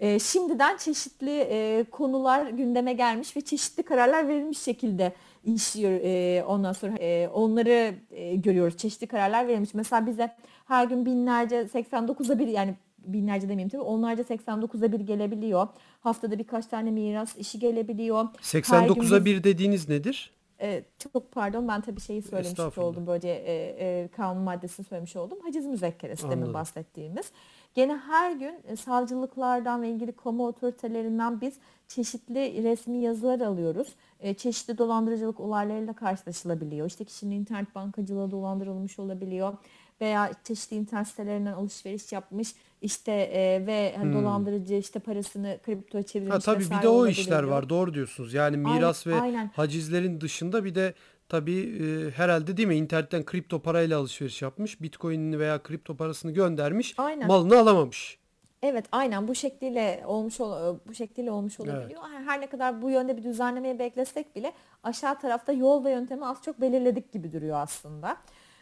Speaker 2: E, şimdiden çeşitli e, konular gündeme gelmiş ve çeşitli kararlar verilmiş şekilde işliyor. E, ondan sonra e, onları e, görüyoruz. Çeşitli kararlar verilmiş. Mesela bize her gün binlerce 89'a bir yani binlerce demeyeyim tabii onlarca 89'a bir gelebiliyor. Haftada birkaç tane miras işi gelebiliyor. Her gün
Speaker 1: 89'a
Speaker 2: biz-
Speaker 1: 1 dediğiniz nedir?
Speaker 2: e, çok pardon ben tabii şeyi söylemiş oldum böylece e, e, kanun maddesini söylemiş oldum. Haciz müzekkeresi demin
Speaker 1: Anladım.
Speaker 2: bahsettiğimiz. Gene her gün e, savcılıklardan ve ilgili kamu otoritelerinden biz çeşitli resmi yazılar alıyoruz. E, çeşitli dolandırıcılık olaylarıyla karşılaşılabiliyor. İşte kişinin internet bankacılığı dolandırılmış olabiliyor veya çeşitli internet sitelerinden alışveriş yapmış işte e, ve hani dolandırıcı işte parasını kriptoya çevirmiş
Speaker 1: Hmm. Ha tabii bir de o işler var. Doğru diyorsunuz. Yani
Speaker 2: Aynen,
Speaker 1: miras ve
Speaker 2: aynen.
Speaker 1: hacizlerin dışında bir de tabii e, herhalde değil mi internetten kripto parayla alışveriş yapmış. Bitcoin'ini veya kripto parasını göndermiş.
Speaker 2: Aynen.
Speaker 1: Malını alamamış.
Speaker 2: Evet aynen bu şekliyle olmuş ol- bu şekliyle olmuş olabiliyor. Her- Her ne kadar bu yönde bir düzenlemeyi beklesek bile aşağı tarafta yol ve yöntemi az çok belirledik gibi duruyor aslında.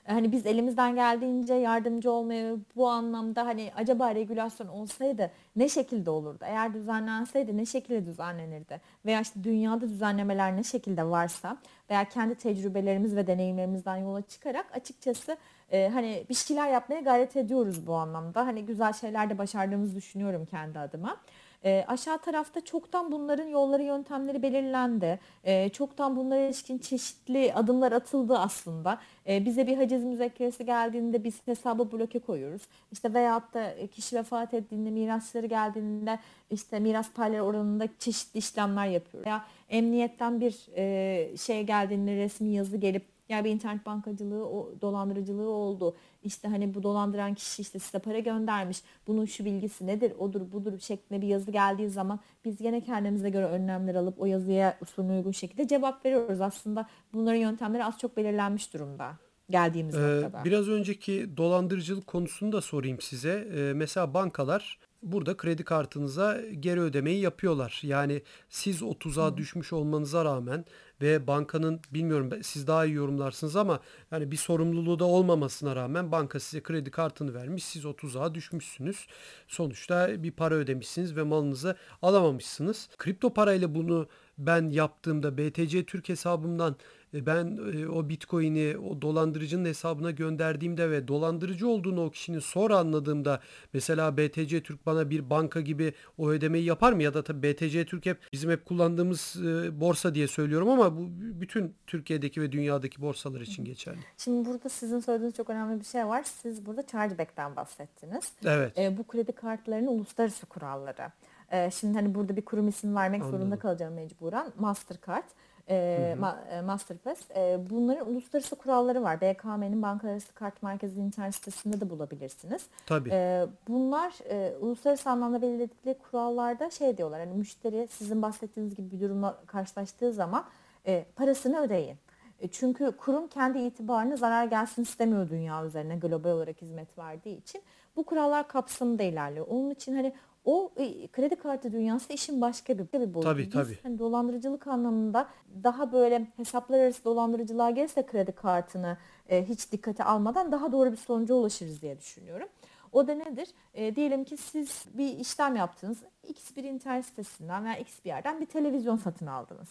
Speaker 2: Hani biz elimizden geldiğince yardımcı olmaya bu anlamda hani acaba regülasyon olsaydı ne şekilde olurdu? Eğer düzenlenseydi ne şekilde düzenlenirdi? Veya işte dünyada düzenlemeler ne şekilde varsa veya kendi tecrübelerimiz ve deneyimlerimizden yola çıkarak açıkçası e, hani bir şeyler yapmaya gayret ediyoruz bu anlamda. Hani güzel şeyler de başardığımızı düşünüyorum kendi adıma. E, aşağı tarafta çoktan bunların yolları yöntemleri belirlendi. E, çoktan bunlara ilişkin çeşitli adımlar atıldı aslında. E, bize bir haciz müzekkeresi geldiğinde biz hesabı bloke koyuyoruz. İşte veyahut da kişi vefat ettiğinde mirasları geldiğinde işte miras payları oranında çeşitli işlemler yapıyoruz. Veya emniyetten bir e, şey geldiğinde resmi yazı gelip Ya bir internet bankacılığı, o dolandırıcılığı oldu. İşte hani bu dolandıran kişi işte size para göndermiş. Bunun şu bilgisi nedir, odur budur şeklinde bir yazı geldiği zaman biz yine kendimize göre önlemler alıp o yazıya usulüne uygun şekilde cevap veriyoruz. Aslında bunların yöntemleri az çok belirlenmiş durumda geldiğimiz
Speaker 1: Ee,
Speaker 2: noktada.
Speaker 1: biraz önceki dolandırıcılık konusunu da sorayım size. Ee, mesela bankalar burada kredi kartınıza geri ödemeyi yapıyorlar. Yani siz o tuzağa düşmüş olmanıza rağmen ve bankanın bilmiyorum siz daha iyi yorumlarsınız ama yani bir sorumluluğu da olmamasına rağmen banka size kredi kartını vermiş. Siz o tuzağa düşmüşsünüz. Sonuçta bir para ödemişsiniz ve malınızı alamamışsınız. Kripto parayla bunu ben yaptığımda BTC Türk hesabımdan ben e, o Bitcoin'i o dolandırıcının hesabına gönderdiğimde ve dolandırıcı olduğunu o kişinin sonra anladığımda mesela BTC Türk bana bir banka gibi o ödemeyi yapar mı? Ya da tabii BTC Türk hep bizim hep kullandığımız e, borsa diye söylüyorum ama bu bütün Türkiye'deki ve dünyadaki borsalar için geçerli.
Speaker 2: Şimdi burada sizin söylediğiniz çok önemli bir şey var. Siz burada chargeback'ten bahsettiniz.
Speaker 1: Evet.
Speaker 2: E, bu kredi kartlarının uluslararası kuralları. E, şimdi hani burada bir kurum ismi vermek zorunda
Speaker 1: Anladım.
Speaker 2: kalacağım mecburen. Mastercard, e, Ma- e, Masterpass. E, bunların uluslararası kuralları var. BKM'nin Bankalar Arası Kart Merkezi internet sitesinde de bulabilirsiniz.
Speaker 1: Tabii.
Speaker 2: E, bunlar e, uluslararası anlamda belirledikleri kurallarda şey diyorlar. Hani müşteri sizin bahsettiğiniz gibi bir durumla karşılaştığı zaman e, parasını ödeyin. E, Çünkü kurum kendi itibarına zarar gelsin istemiyor dünya üzerine global olarak hizmet verdiği için. Bu kurallar kapsamında ilerliyor. Onun için hani o e, kredi kartı dünyası işin başka bir, bir boyutu.
Speaker 1: Tabii,
Speaker 2: Biz
Speaker 1: tabii.
Speaker 2: hani dolandırıcılık anlamında daha böyle hesaplar arası dolandırıcılığa gelirse kredi kartını e, hiç dikkate almadan daha doğru bir sonuca ulaşırız diye düşünüyorum. O da nedir? E, diyelim ki siz bir işlem yaptınız. X bir internet sitesinden veya X bir yerden bir televizyon satın aldınız.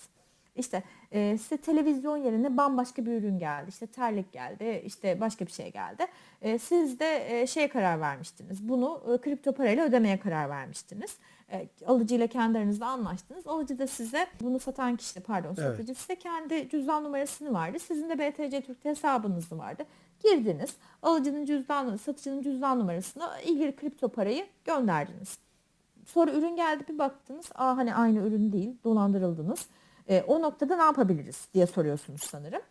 Speaker 2: İşte e, size televizyon yerine bambaşka bir ürün geldi. İşte terlik geldi, işte başka bir şey geldi. E, siz de e, şeye karar vermiştiniz. Bunu e, kripto parayla ödemeye karar vermiştiniz. E, alıcıyla kendi aranızda anlaştınız. Alıcı da size bunu satan kişi pardon
Speaker 1: Evet.
Speaker 2: satıcı size kendi cüzdan numarasını verdi. Sizin de BTC Türk'te hesabınız vardı. Girdiniz. Alıcının cüzdan, satıcının cüzdan numarasına ilgili kripto parayı gönderdiniz. Sonra ürün geldi bir baktınız. Aa hani aynı ürün değil. Dolandırıldınız. E, o noktada ne yapabiliriz diye soruyorsunuz sanırım.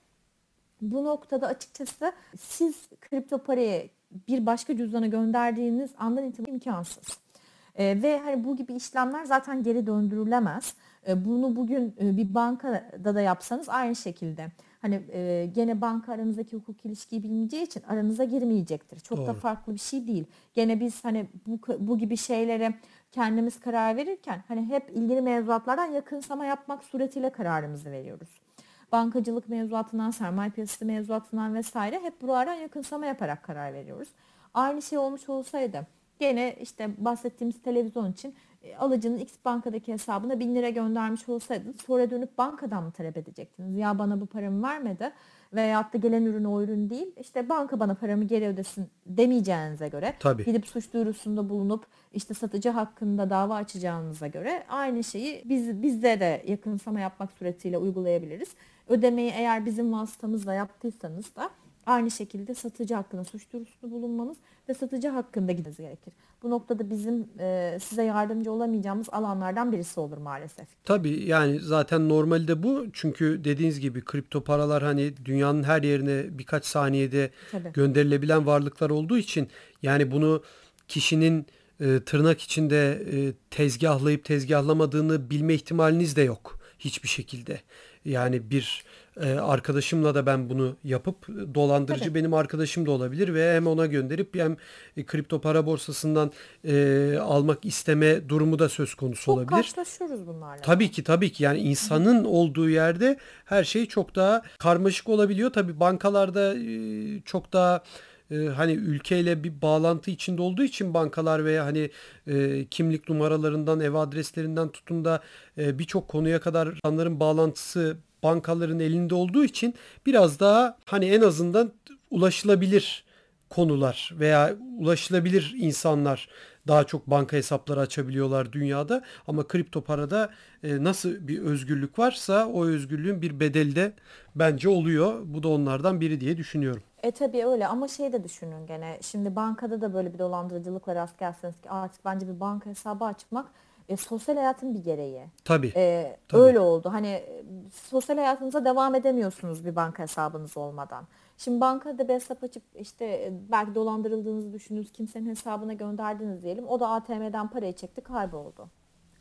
Speaker 2: Bu noktada açıkçası siz kripto parayı bir başka cüzdana gönderdiğiniz andan itibaren imkansız. E, ve hani bu gibi işlemler zaten geri döndürülemez. E, bunu bugün e, bir bankada da yapsanız aynı şekilde. Hani e, gene banka aranızdaki hukuk ilişkiyi bilmeyeceği için aranıza girmeyecektir. Çok da
Speaker 1: Doğru.
Speaker 2: farklı bir şey değil. Gene biz hani bu, bu gibi şeylere kendimiz karar verirken hani hep ilgili mevzuatlardan yakınsama yapmak suretiyle kararımızı veriyoruz. Bankacılık mevzuatından, sermaye piyasası mevzuatından vesaire hep buralardan yakınsama yaparak karar veriyoruz. Aynı şey olmuş olsaydı gene işte bahsettiğimiz televizyon için alıcının X bankadaki hesabına 1000 lira göndermiş olsaydınız sonra dönüp bankadan mı talep edecektiniz? Ya bana bu paramı vermedi veyahut da gelen ürün o ürün değil. İşte banka bana paramı geri ödesin demeyeceğinize göre
Speaker 1: Tabii.
Speaker 2: gidip suç duyurusunda bulunup işte satıcı hakkında dava açacağınıza göre aynı şeyi biz bizde de yakınsama yapmak suretiyle uygulayabiliriz. Ödemeyi eğer bizim vasıtamızla yaptıysanız da aynı şekilde satıcı hakkında suç duyurusunda bulunmanız ve satıcı hakkında gitmeniz gerekir. Bu noktada bizim e, size yardımcı olamayacağımız alanlardan birisi olur maalesef.
Speaker 1: Tabii yani zaten normalde bu çünkü dediğiniz gibi kripto paralar hani dünyanın her yerine birkaç saniyede
Speaker 2: Tabii.
Speaker 1: gönderilebilen varlıklar olduğu için yani bunu kişinin e, tırnak içinde e, tezgahlayıp tezgahlamadığını bilme ihtimaliniz de yok hiçbir şekilde. Yani bir e, arkadaşımla da ben bunu yapıp e, dolandırıcı
Speaker 2: Tabii.
Speaker 1: benim arkadaşım da olabilir ve hem ona gönderip hem e, kripto para borsasından e, almak isteme durumu da söz konusu
Speaker 2: Çok
Speaker 1: olabilir.
Speaker 2: karşılaşıyoruz bunlarla.
Speaker 1: Tabii ki tabii ki yani insanın olduğu yerde her şey çok daha karmaşık olabiliyor. Tabii bankalarda e, çok daha e, hani ülkeyle bir bağlantı içinde olduğu için bankalar veya hani e, kimlik numaralarından ev adreslerinden tutun da e, birçok konuya kadar insanların bağlantısı bankaların elinde olduğu için biraz daha hani en azından ulaşılabilir konular veya ulaşılabilir insanlar daha çok banka hesapları açabiliyorlar dünyada ama kripto parada e, nasıl bir özgürlük varsa o özgürlüğün bir bedeli de bence oluyor. Bu da onlardan biri diye düşünüyorum.
Speaker 2: E tabii öyle ama şey de düşünün gene şimdi bankada da böyle bir dolandırıcılıkla rast gelseniz ki artık bence bir banka hesabı açmak e, sosyal hayatın bir gereği.
Speaker 1: Tabii.
Speaker 2: E,
Speaker 1: Tabii.
Speaker 2: Öyle oldu. Hani e, sosyal hayatınıza devam edemiyorsunuz bir banka hesabınız olmadan. Şimdi bankada bir hesap açıp işte e, belki dolandırıldığınızı düşündüğünüz kimsenin hesabına gönderdiniz diyelim. O da ATM'den parayı çekti kayboldu.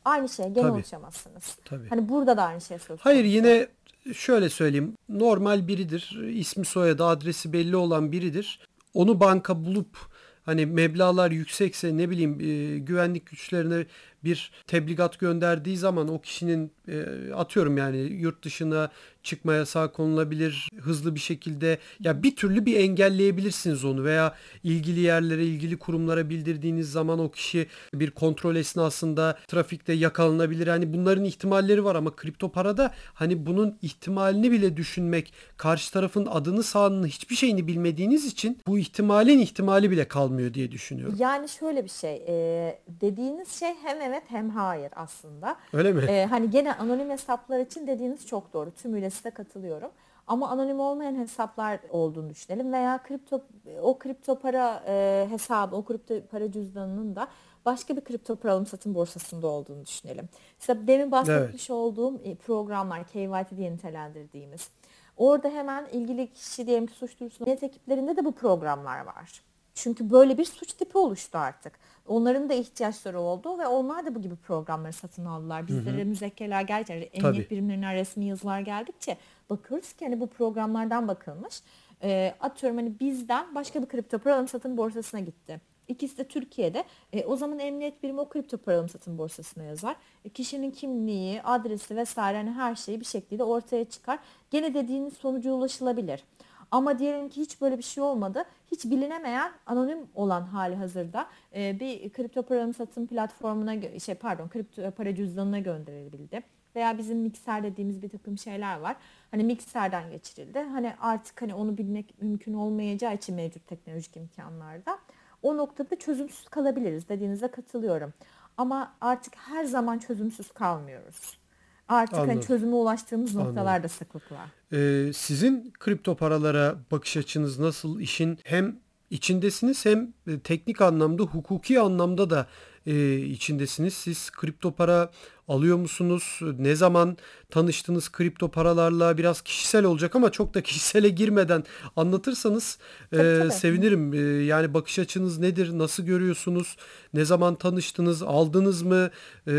Speaker 2: Aynı şeye gene
Speaker 1: Tabii.
Speaker 2: ulaşamazsınız.
Speaker 1: Tabii.
Speaker 2: Hani burada da aynı şey söz konusu.
Speaker 1: Hayır yine şöyle söyleyeyim. Normal biridir. İsmi soyadı adresi belli olan biridir. Onu banka bulup hani meblağlar yüksekse ne bileyim e, güvenlik güçlerine bir tebligat gönderdiği zaman o kişinin e, atıyorum yani yurt dışına çıkma yasağı konulabilir hızlı bir şekilde ya bir türlü bir engelleyebilirsiniz onu veya ilgili yerlere ilgili kurumlara bildirdiğiniz zaman o kişi bir kontrol esnasında trafikte yakalanabilir. Hani bunların ihtimalleri var ama kripto parada hani bunun ihtimalini bile düşünmek karşı tarafın adını sağını hiçbir şeyini bilmediğiniz için bu ihtimalin ihtimali bile kalmıyor diye düşünüyorum.
Speaker 2: Yani şöyle bir şey, e, dediğiniz şey hem evet hem hayır aslında.
Speaker 1: Öyle mi?
Speaker 2: E, hani gene anonim hesaplar için dediğiniz çok doğru. Tümüyle size katılıyorum. Ama anonim olmayan hesaplar olduğunu düşünelim veya kripto o kripto para e, hesabı, o kripto para cüzdanının da başka bir kripto para alım satım borsasında olduğunu düşünelim. İşte demin bahsetmiş olduğum e, programlar KYT diye nitelendirdiğimiz. Orada hemen ilgili kişi diyelim ki suç duyurusunda net ekiplerinde de bu programlar var. Çünkü böyle bir suç tipi oluştu artık. Onların da ihtiyaçları oldu ve onlar da bu gibi programları satın aldılar. Bizlere müzekkeler gerçekten emniyet birimlerinden resmi yazılar geldikçe bakıyoruz ki hani bu programlardan bakılmış. E, atıyorum hani bizden başka bir kripto para alım satım borsasına gitti. İkisi de Türkiye'de. E, o zaman emniyet birimi o kripto para alım satım borsasına yazar. E, kişinin kimliği, adresi vesaire hani her şeyi bir şekilde ortaya çıkar. Gene dediğiniz sonuca ulaşılabilir. Ama diyelim ki hiç böyle bir şey olmadı. Hiç bilinemeyen anonim olan hali hazırda e, bir kripto para satım platformuna şey pardon kripto para cüzdanına gönderildi. Veya bizim mikser dediğimiz bir takım şeyler var. Hani mikserden geçirildi. Hani artık hani onu bilmek mümkün olmayacağı için mevcut teknolojik imkanlarda o noktada çözümsüz kalabiliriz dediğinize katılıyorum. Ama artık her zaman çözümsüz kalmıyoruz. Artık hani
Speaker 1: Anladım.
Speaker 2: çözüme ulaştığımız
Speaker 1: Anladım.
Speaker 2: noktalarda sıklıkla.
Speaker 1: Ee, sizin kripto paralara bakış açınız nasıl? İşin hem içindesiniz hem e, teknik anlamda, hukuki anlamda da e, içindesiniz. Siz kripto para alıyor musunuz? Ne zaman tanıştınız kripto paralarla? Biraz kişisel olacak ama çok da kişisele girmeden anlatırsanız e,
Speaker 2: Tabii, tabii.
Speaker 1: sevinirim. E, yani bakış açınız nedir? Nasıl görüyorsunuz? Ne zaman tanıştınız? Aldınız mı? E,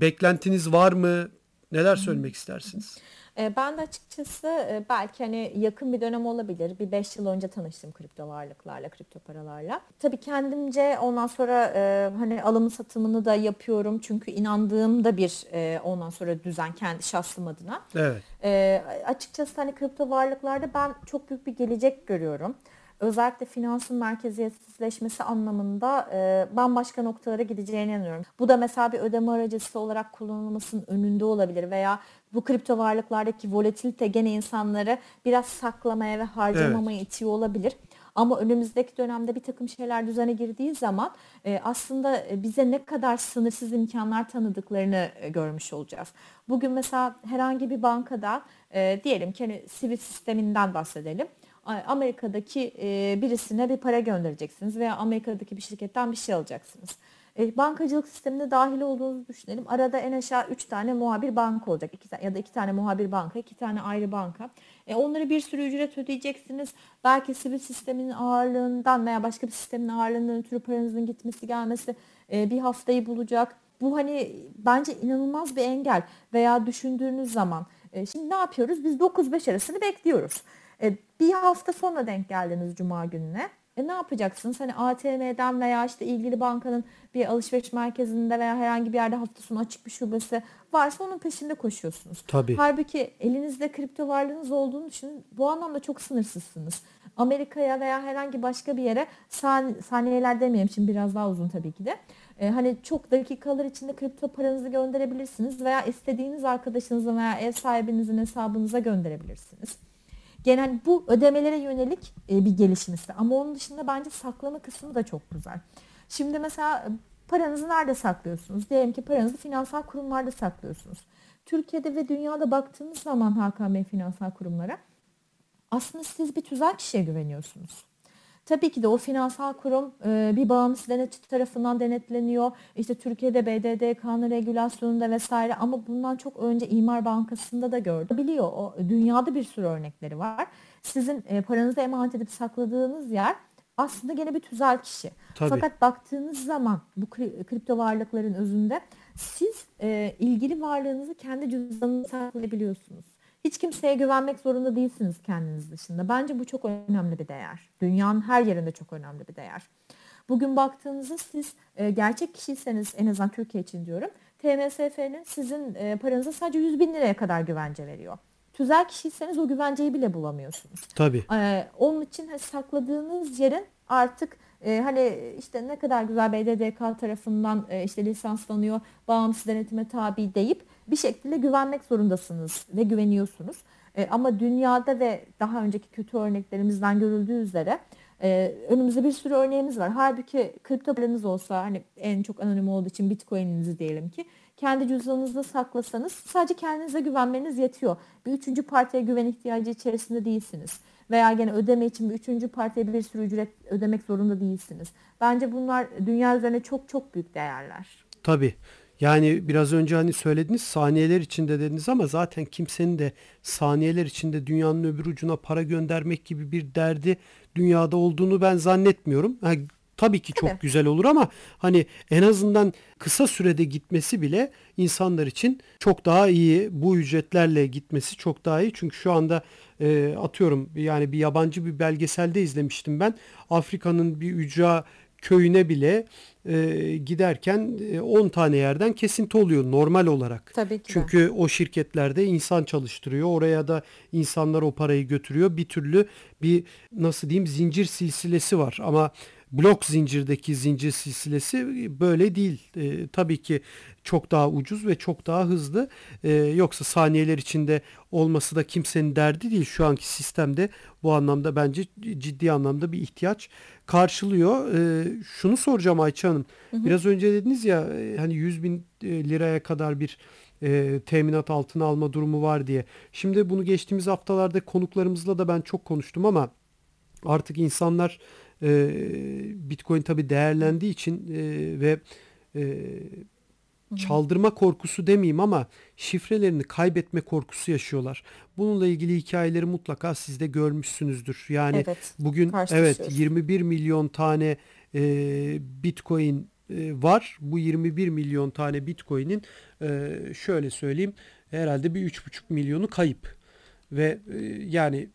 Speaker 1: beklentiniz var mı? Neler söylemek istersiniz?
Speaker 2: E, Ben de açıkçası e, belki hani yakın bir dönem olabilir. Bir 5 yıl önce tanıştım kripto varlıklarla, kripto paralarla. Tabii kendimce ondan sonra e, hani alımı satımını da yapıyorum. Çünkü inandığım da bir e, ondan sonra düzen kendi şahsım adına.
Speaker 1: Evet.
Speaker 2: E, açıkçası hani kripto varlıklarda ben çok büyük bir gelecek görüyorum. Özellikle finansın merkeziyetsizleşmesi anlamında e, bambaşka noktalara gideceğine inanıyorum. Bu da mesela bir ödeme aracısı olarak kullanılmasının önünde olabilir veya bu kripto varlıklardaki volatilite gene insanları biraz saklamaya ve harcamamaya itiyor olabilir. Ama önümüzdeki dönemde bir takım şeyler düzene girdiği zaman e, aslında bize ne kadar sınırsız imkanlar tanıdıklarını e, görmüş olacağız. Bugün mesela herhangi bir bankada e, diyelim ki hani sivil sisteminden bahsedelim. Amerika'daki e, birisine bir para göndereceksiniz veya Amerika'daki bir şirketten bir şey alacaksınız. E, bankacılık sistemine dahil olduğunuzu düşünelim. Arada en aşağı 3 tane muhabir banka olacak. Ya da 2 tane muhabir banka, 2 tane ayrı banka. E, onlara bir sürü ücret ödeyeceksiniz. Belki sivil sistemin ağırlığından veya başka bir sistemin ağırlığından ötürü paranızın gitmesi gelmesi e, bir haftayı bulacak. Bu hani bence inanılmaz bir engel veya düşündüğünüz zaman. şimdi ne yapıyoruz? Biz 9-5 arasını bekliyoruz. E, bir hafta sonra denk geldiniz Cuma gününe. E ne yapacaksınız? Hani ATM'den veya işte ilgili bankanın bir alışveriş merkezinde veya herhangi bir yerde hafta sonu açık bir şubesi varsa onun peşinde koşuyorsunuz.
Speaker 1: Tabii.
Speaker 2: Halbuki elinizde kripto varlığınız olduğunu düşünün. Bu anlamda çok sınırsızsınız. Amerika'ya veya herhangi başka bir yere san, saniyeler demeyeyim şimdi biraz daha uzun tabii ki de. E, hani çok dakikalar içinde kripto paranızı gönderebilirsiniz veya istediğiniz arkadaşınızın veya ev sahibinizin hesabınıza gönderebilirsiniz. Genel bu ödemelere yönelik e, bir gelişim ise ama onun dışında bence saklama kısmı da çok güzel. Şimdi mesela e, paranızı nerede saklıyorsunuz? Diyelim ki paranızı finansal kurumlarda saklıyorsunuz. Türkiye'de ve dünyada baktığımız zaman Hakan Bey finansal kurumlara aslında siz bir tüzel kişiye güveniyorsunuz. Tabii ki de o finansal kurum e, bir bağımsız denetçi tarafından denetleniyor. İşte Türkiye'de BDDK'nın regülasyonunda vesaire ama bundan çok önce İmar Bankası'nda da gördüm. Biliyor o dünyada bir sürü örnekleri var. Sizin e, paranızı emanet edip sakladığınız yer aslında gene bir tüzel kişi.
Speaker 1: Tabii.
Speaker 2: Fakat baktığınız zaman bu kripto varlıkların özünde siz e, ilgili varlığınızı kendi cüzdanınıza saklayabiliyorsunuz. Hiç kimseye güvenmek zorunda değilsiniz kendiniz dışında. Bence bu çok önemli bir değer. Dünyanın her yerinde çok önemli bir değer. Bugün baktığınızda siz e, gerçek kişiyseniz en azından Türkiye için diyorum. TMSF'nin sizin e, paranıza sadece 100 bin liraya kadar güvence veriyor. Tüzel kişiyseniz o güvenceyi bile bulamıyorsunuz.
Speaker 1: Tabii.
Speaker 2: Ee, onun için sakladığınız yerin artık e, hani işte ne kadar güzel BDDK tarafından e, işte lisanslanıyor, bağımsız denetime tabi deyip bir şekilde güvenmek zorundasınız ve güveniyorsunuz. E, ama dünyada ve daha önceki kötü örneklerimizden görüldüğü üzere e, önümüzde bir sürü örneğimiz var. Halbuki kripto paranız olsa hani en çok anonim olduğu için bitcoin'inizi diyelim ki kendi cüzdanınızda saklasanız sadece kendinize güvenmeniz yetiyor. Bir üçüncü partiye güven ihtiyacı içerisinde değilsiniz. Veya gene ödeme için bir üçüncü partiye bir sürü ücret ödemek zorunda değilsiniz. Bence bunlar dünya üzerine çok çok büyük değerler.
Speaker 1: Tabii. Yani biraz önce hani söylediniz saniyeler içinde dediniz ama zaten kimsenin de saniyeler içinde dünyanın öbür ucuna para göndermek gibi bir derdi dünyada olduğunu ben zannetmiyorum. Yani tabii ki çok Tabii. güzel olur ama hani en azından kısa sürede gitmesi bile insanlar için çok daha iyi. Bu ücretlerle gitmesi çok daha iyi. Çünkü şu anda e, atıyorum yani bir yabancı bir belgeselde izlemiştim ben. Afrika'nın bir ücra köyüne bile e, giderken e, 10 tane yerden kesinti oluyor normal olarak.
Speaker 2: Tabii ki
Speaker 1: Çünkü de. o şirketlerde insan çalıştırıyor. Oraya da insanlar o parayı götürüyor. Bir türlü bir nasıl diyeyim zincir silsilesi var ama blok zincirdeki zincir silsilesi böyle değil. E, tabii ki çok daha ucuz ve çok daha hızlı. E, yoksa saniyeler içinde olması da kimsenin derdi değil. Şu anki sistemde bu anlamda bence ciddi anlamda bir ihtiyaç karşılıyor. E, şunu soracağım Ayça Hanım. Hı hı. Biraz önce dediniz ya e, hani 100 bin e, liraya kadar bir e, teminat altına alma durumu var diye. Şimdi bunu geçtiğimiz haftalarda konuklarımızla da ben çok konuştum ama artık insanlar e, Bitcoin tabi değerlendiği için e, ve e, çaldırma korkusu demeyeyim ama şifrelerini kaybetme korkusu yaşıyorlar. Bununla ilgili hikayeleri mutlaka siz de görmüşsünüzdür. Yani evet, bugün evet 21 milyon tane e, Bitcoin e, var. Bu 21 milyon tane Bitcoin'in e, şöyle söyleyeyim herhalde bir 3,5 milyonu kayıp. Ve e, yani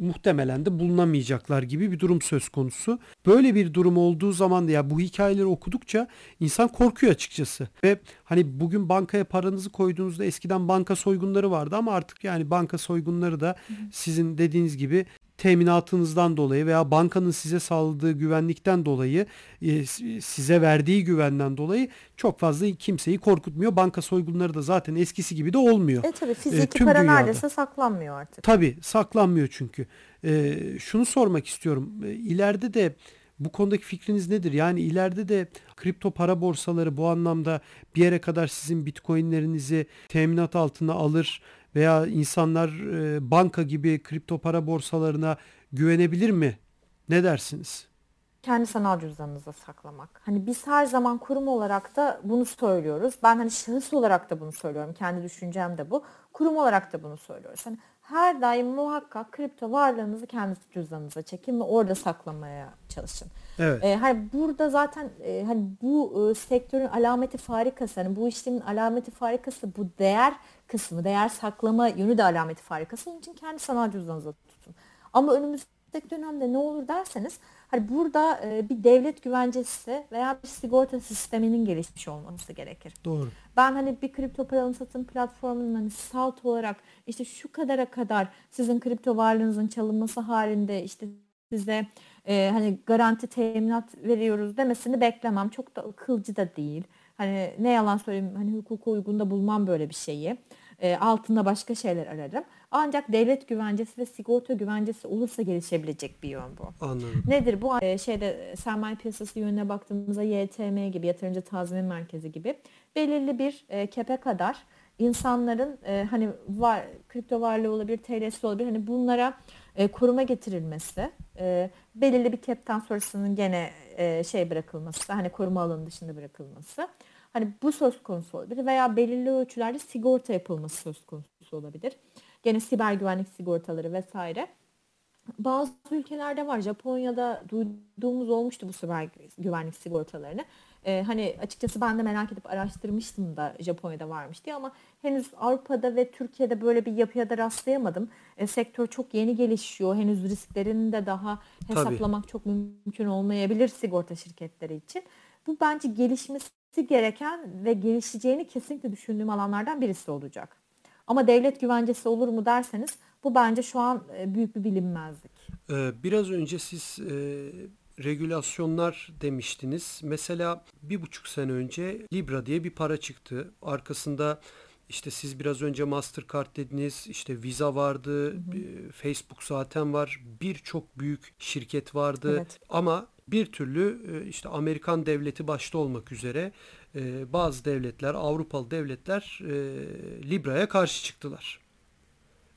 Speaker 1: muhtemelen de bulunamayacaklar gibi bir durum söz konusu. Böyle bir durum olduğu zaman da ya bu hikayeleri okudukça insan korkuyor açıkçası. Ve hani bugün bankaya paranızı koyduğunuzda eskiden banka soygunları vardı ama artık yani banka soygunları da sizin dediğiniz gibi teminatınızdan dolayı veya bankanın size sağladığı güvenlikten dolayı e, size verdiği güvenden dolayı çok fazla kimseyi korkutmuyor. Banka soygunları da zaten eskisi gibi de olmuyor.
Speaker 2: E tabi fiziki e, para dünyada. neredeyse saklanmıyor artık.
Speaker 1: Tabi saklanmıyor çünkü. E, şunu sormak istiyorum. E, ileride de bu konudaki fikriniz nedir? Yani ileride de kripto para borsaları bu anlamda bir yere kadar sizin bitcoinlerinizi teminat altına alır veya insanlar e, banka gibi kripto para borsalarına güvenebilir mi? Ne dersiniz?
Speaker 2: Kendi sanal cüzdanınıza saklamak. Hani biz her zaman kurum olarak da bunu söylüyoruz. Ben hani şahıs olarak da bunu söylüyorum. Kendi düşüncem de bu. Kurum olarak da bunu söylüyoruz. Hani her daim muhakkak kripto varlığınızı kendi cüzdanınıza çekin ve orada saklamaya çalışın. Evet. Ee, hani burada zaten e, hani bu e, sektörün alameti farikası, hani bu işlemin alameti farikası bu değer kısmı, değer saklama yönü de alameti farikası. Onun için kendi sanal cüzdanınıza tutun. Ama önümüzdeki dönemde ne olur derseniz hani burada e, bir devlet güvencesi veya bir sigorta sisteminin gelişmiş olması gerekir.
Speaker 1: Doğru.
Speaker 2: Ben hani bir kripto para satım platformunun hani salt olarak işte şu kadara kadar sizin kripto varlığınızın çalınması halinde işte size e, hani garanti teminat veriyoruz demesini beklemem. Çok da akılcı da değil. Hani ne yalan söyleyeyim hani hukuka uygun da bulmam böyle bir şeyi. E, altında başka şeyler ararım. Ancak devlet güvencesi ve sigorta güvencesi olursa gelişebilecek bir yön bu.
Speaker 1: Anladım.
Speaker 2: Nedir bu? E, şeyde sermaye piyasası yönüne baktığımızda YTM gibi yatırımcı tazmin merkezi gibi belirli bir e, kepe kadar insanların e, hani var kripto varlığı olabilir, TL'si olabilir hani bunlara e, koruma getirilmesi e, belirli bir cap'ten sonrasının gene e, şey bırakılması, hani koruma alanı dışında bırakılması. Hani bu söz konusu olabilir veya belirli ölçülerde sigorta yapılması söz konusu olabilir. Gene siber güvenlik sigortaları vesaire. Bazı ülkelerde var. Japonya'da duyduğumuz olmuştu bu siber güvenlik sigortalarını. Ee, hani açıkçası ben de merak edip araştırmıştım da Japonya'da varmış diye ama henüz Avrupa'da ve Türkiye'de böyle bir yapıya da rastlayamadım. E, sektör çok yeni gelişiyor. Henüz risklerini de daha hesaplamak Tabii. çok mümkün olmayabilir sigorta şirketleri için. Bu bence gelişmesi gereken ve gelişeceğini kesinlikle düşündüğüm alanlardan birisi olacak. Ama devlet güvencesi olur mu derseniz bu bence şu an e, büyük bir bilinmezlik.
Speaker 1: Ee, biraz önce siz e, regülasyonlar demiştiniz. Mesela bir buçuk sene önce Libra diye bir para çıktı. Arkasında işte siz biraz önce Mastercard dediniz, işte Visa vardı, hı hı. E, Facebook zaten var, birçok büyük şirket vardı evet. ama bir türlü işte Amerikan devleti başta olmak üzere bazı devletler, Avrupalı devletler Libra'ya karşı çıktılar.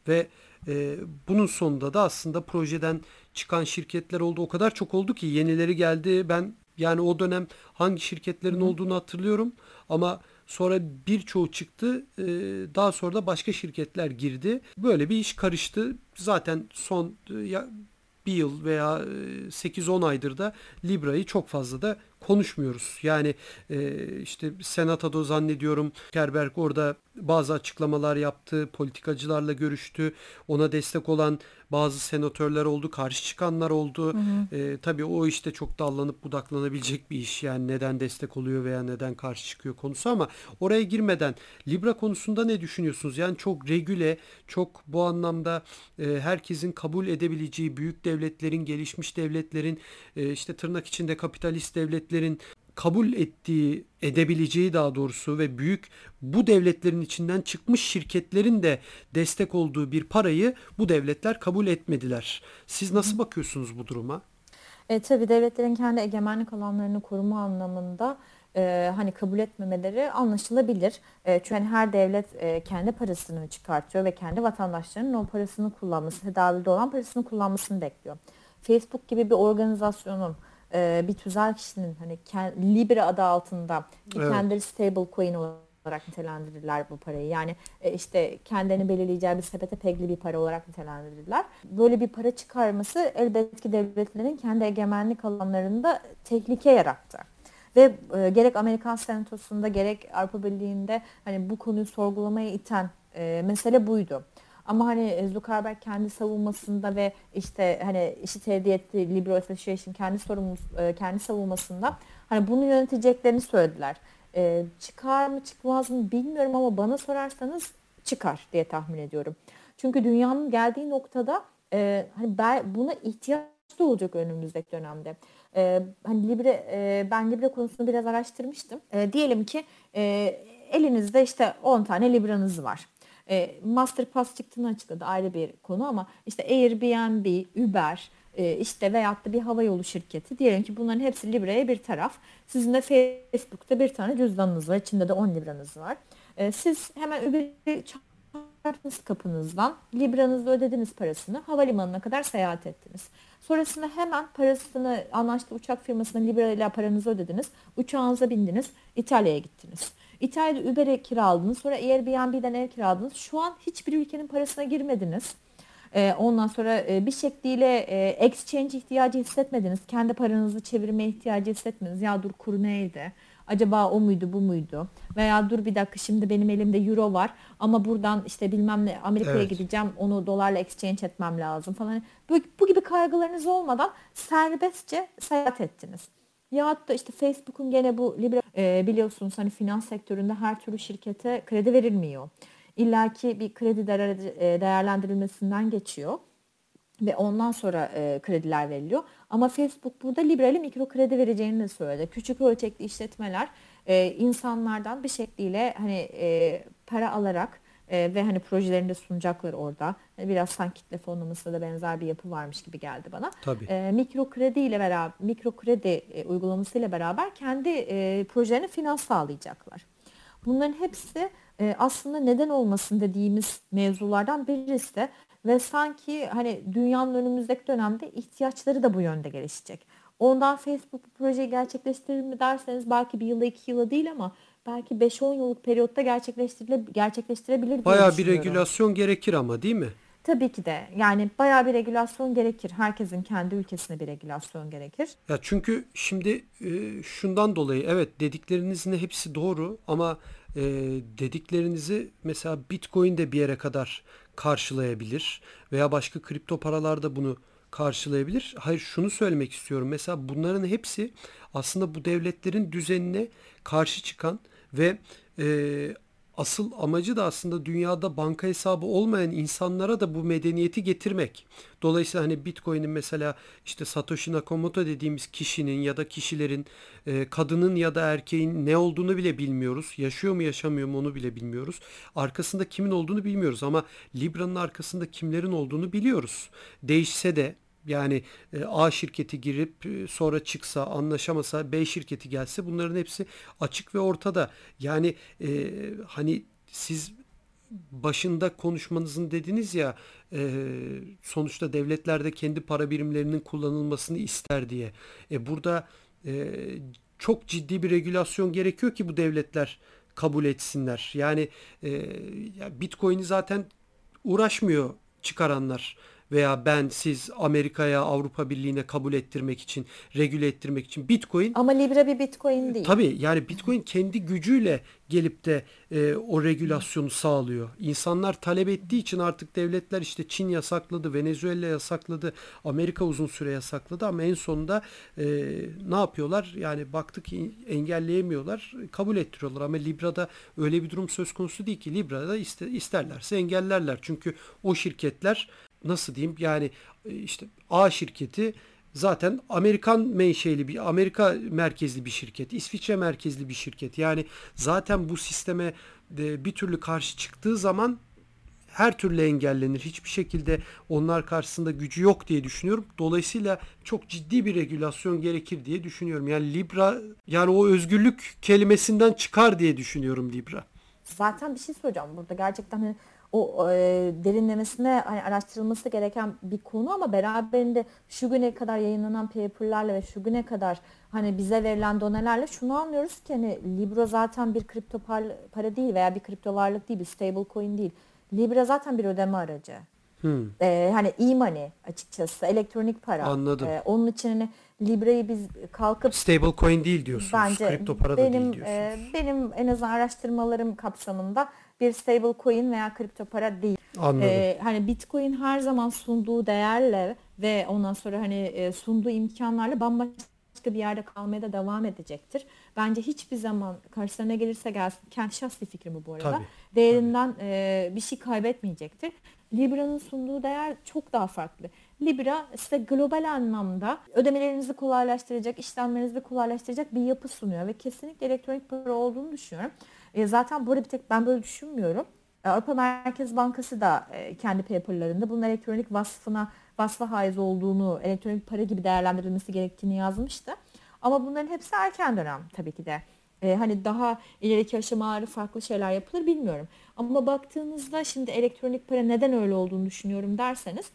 Speaker 1: Ve e, bunun sonunda da aslında projeden çıkan şirketler oldu. O kadar çok oldu ki yenileri geldi. Ben yani o dönem hangi şirketlerin olduğunu hatırlıyorum. Ama sonra birçoğu çıktı. E, daha sonra da başka şirketler girdi. Böyle bir iş karıştı. Zaten son e, bir yıl veya 8-10 e, aydır da Libra'yı çok fazla da konuşmuyoruz. Yani e, işte Senato'da zannediyorum Kerberg orada bazı açıklamalar yaptı, politikacılarla görüştü. Ona destek olan bazı senatörler oldu, karşı çıkanlar oldu. Hı hı. E, tabii o işte çok dallanıp budaklanabilecek bir iş. Yani neden destek oluyor veya neden karşı çıkıyor konusu ama oraya girmeden Libra konusunda ne düşünüyorsunuz? Yani çok regüle, çok bu anlamda e, herkesin kabul edebileceği büyük devletlerin, gelişmiş devletlerin, e, işte tırnak içinde kapitalist devletlerin kabul ettiği, edebileceği daha doğrusu ve büyük bu devletlerin içinden çıkmış şirketlerin de destek olduğu bir parayı bu devletler kabul etmediler. Siz nasıl bakıyorsunuz bu duruma?
Speaker 2: E, tabii devletlerin kendi egemenlik alanlarını koruma anlamında e, hani kabul etmemeleri anlaşılabilir. E, çünkü hani her devlet e, kendi parasını çıkartıyor ve kendi vatandaşlarının o parasını kullanması, tedavülde olan parasını kullanmasını bekliyor. Facebook gibi bir organizasyonun e, bir tüzel kişinin hani Libra adı altında evet. kendileri stable coin olarak nitelendirirler bu parayı. Yani e, işte kendilerini belirleyeceği bir sepete pegli bir para olarak nitelendirirler. Böyle bir para çıkarması elbette ki devletlerin kendi egemenlik alanlarında tehlike yarattı. Ve e, gerek Amerikan Senatosu'nda gerek Avrupa Birliği'nde hani bu konuyu sorgulamaya iten e, mesele buydu. Ama hani e, Zuckerberg kendi savunmasında ve işte hani işi tevdi etti Libra Association kendi sorumlus e, kendi savunmasında hani bunu yöneteceklerini söylediler. E, çıkar mı çıkmaz mı bilmiyorum ama bana sorarsanız çıkar diye tahmin ediyorum. Çünkü dünyanın geldiği noktada e, hani ben, buna ihtiyaç da olacak önümüzdeki dönemde. E, hani Libra e, ben Libra konusunu biraz araştırmıştım. E, diyelim ki e, elinizde işte 10 tane Libra'nız var. E, Masterpass çıktığını açıkladı ayrı bir konu ama işte Airbnb, Uber, e, işte veyahut da bir havayolu şirketi diyelim ki bunların hepsi Libra'ya bir taraf. Sizin de Facebook'ta bir tane cüzdanınız var. içinde de 10 Libra'nız var. E, siz hemen Uber'i çağırdınız kapınızdan. Libra'nızda ödediniz parasını. Havalimanına kadar seyahat ettiniz. Sonrasında hemen parasını anlaştığı uçak firmasına Libra ile paranızı ödediniz. Uçağınıza bindiniz. İtalya'ya gittiniz. İtalya'da Uber'e kiraladınız. Sonra Airbnb'den ev kiraladınız. Şu an hiçbir ülkenin parasına girmediniz. Ee, ondan sonra e, bir şekliyle e, exchange ihtiyacı hissetmediniz. Kendi paranızı çevirmeye ihtiyacı hissetmediniz. Ya dur kur neydi? Acaba o muydu bu muydu? Veya dur bir dakika şimdi benim elimde euro var ama buradan işte bilmem ne Amerika'ya evet. gideceğim onu dolarla exchange etmem lazım falan. Bu, bu gibi kaygılarınız olmadan serbestçe seyahat ettiniz. Ya da işte Facebook'un gene bu Libra e, biliyorsunuz hani finans sektöründe her türlü şirkete kredi verilmiyor. İlla ki bir kredi e, değerlendirilmesinden geçiyor ve ondan sonra e, krediler veriliyor. Ama Facebook burada Libra ile mikro kredi vereceğini de söyledi. Küçük ölçekli işletmeler e, insanlardan bir şekliyle hani e, para alarak e, ve hani projelerini de sunacaklar orada. Yani biraz sanki kitle fonlamasında da benzer bir yapı varmış gibi geldi bana.
Speaker 1: Tabii.
Speaker 2: E, mikro kredi ile beraber mikro kredi e, uygulaması ile beraber kendi e, projelerini finans sağlayacaklar. Bunların hepsi e, aslında neden olmasın dediğimiz mevzulardan birisi de ve sanki hani dünyanın önümüzdeki dönemde ihtiyaçları da bu yönde gelişecek. Ondan Facebook bu projeyi gerçekleştirir mi derseniz belki bir yılda iki yılda değil ama belki 5-10 yıllık periyotta gerçekleştire, gerçekleştirebilir diye
Speaker 1: Bayağı bir regülasyon gerekir ama değil mi?
Speaker 2: Tabii ki de yani bayağı bir regülasyon gerekir. Herkesin kendi ülkesine bir regülasyon gerekir.
Speaker 1: Ya çünkü şimdi e, şundan dolayı evet dediklerinizin hepsi doğru ama e, dediklerinizi mesela Bitcoin de bir yere kadar karşılayabilir veya başka kripto paralar da bunu karşılayabilir. Hayır şunu söylemek istiyorum. Mesela bunların hepsi aslında bu devletlerin düzenine karşı çıkan ve e, asıl amacı da aslında dünyada banka hesabı olmayan insanlara da bu medeniyeti getirmek. Dolayısıyla hani Bitcoin'in mesela işte Satoshi Nakamoto dediğimiz kişinin ya da kişilerin e, kadının ya da erkeğin ne olduğunu bile bilmiyoruz. Yaşıyor mu yaşamıyor mu onu bile bilmiyoruz. Arkasında kimin olduğunu bilmiyoruz ama Libra'nın arkasında kimlerin olduğunu biliyoruz. Değişse de yani e, A şirketi girip e, sonra çıksa anlaşamasa B şirketi gelse bunların hepsi açık ve ortada. Yani e, hani siz başında konuşmanızın dediniz ya e, sonuçta devletler de kendi para birimlerinin kullanılmasını ister diye. E, burada e, çok ciddi bir regülasyon gerekiyor ki bu devletler kabul etsinler. Yani e, ya Bitcoin'i zaten uğraşmıyor çıkaranlar veya ben siz Amerika'ya Avrupa Birliği'ne kabul ettirmek için, regüle ettirmek için Bitcoin
Speaker 2: Ama Libra bir Bitcoin değil.
Speaker 1: Tabii yani Bitcoin kendi gücüyle gelip de e, o regülasyonu sağlıyor. İnsanlar talep ettiği için artık devletler işte Çin yasakladı, Venezuela yasakladı, Amerika uzun süre yasakladı ama en sonunda e, ne yapıyorlar? Yani baktık engelleyemiyorlar, kabul ettiriyorlar ama Libra'da öyle bir durum söz konusu değil ki. Libra'da iste, isterlerse engellerler. Çünkü o şirketler nasıl diyeyim yani e, işte A şirketi zaten Amerikan menşeli bir Amerika merkezli bir şirket, İsviçre merkezli bir şirket. Yani zaten bu sisteme bir türlü karşı çıktığı zaman her türlü engellenir. Hiçbir şekilde onlar karşısında gücü yok diye düşünüyorum. Dolayısıyla çok ciddi bir regülasyon gerekir diye düşünüyorum. Yani Libra yani o özgürlük kelimesinden çıkar diye düşünüyorum Libra.
Speaker 2: Zaten bir şey soracağım burada gerçekten hani o e, derinlemesine hani araştırılması gereken bir konu ama beraberinde şu güne kadar yayınlanan paperlarla ve şu güne kadar hani bize verilen donelerle şunu anlıyoruz ki hani Libra zaten bir kripto par- para değil veya bir kripto varlık değil, bir stable coin değil. Libra zaten bir ödeme aracı.
Speaker 1: Hmm.
Speaker 2: Ee, hani e-money açıkçası elektronik para.
Speaker 1: Anladım.
Speaker 2: Ee, onun için hani Libra'yı biz kalkıp
Speaker 1: Stable coin değil diyorsunuz.
Speaker 2: bence
Speaker 1: Kripto para da
Speaker 2: benim
Speaker 1: değil diyorsunuz.
Speaker 2: e, benim en azından araştırmalarım kapsamında bir stable coin veya kripto para değil.
Speaker 1: Anladım.
Speaker 2: Ee, hani Bitcoin her zaman sunduğu değerle ve ondan sonra hani e, sunduğu imkanlarla bambaşka bir yerde kalmaya da devam edecektir. Bence hiçbir zaman karşılarına gelirse gelsin, kendi şahsi fikrim bu arada.
Speaker 1: Tabii,
Speaker 2: Değerinden e, bir şey kaybetmeyecektir. Libra'nın sunduğu değer çok daha farklı. Libra size global anlamda ödemelerinizi kolaylaştıracak, işlemlerinizi kolaylaştıracak bir yapı sunuyor ve kesinlikle elektronik para olduğunu düşünüyorum. E, zaten bu arada bir tek ben böyle düşünmüyorum. E, Avrupa Merkez Bankası da e, kendi paperlarında bunun elektronik vasfına vasfa haiz olduğunu, elektronik para gibi değerlendirilmesi gerektiğini yazmıştı. Ama bunların hepsi erken dönem tabii ki de. E, hani daha ileriki aşamaları farklı şeyler yapılır bilmiyorum. Ama baktığınızda şimdi elektronik para neden öyle olduğunu düşünüyorum derseniz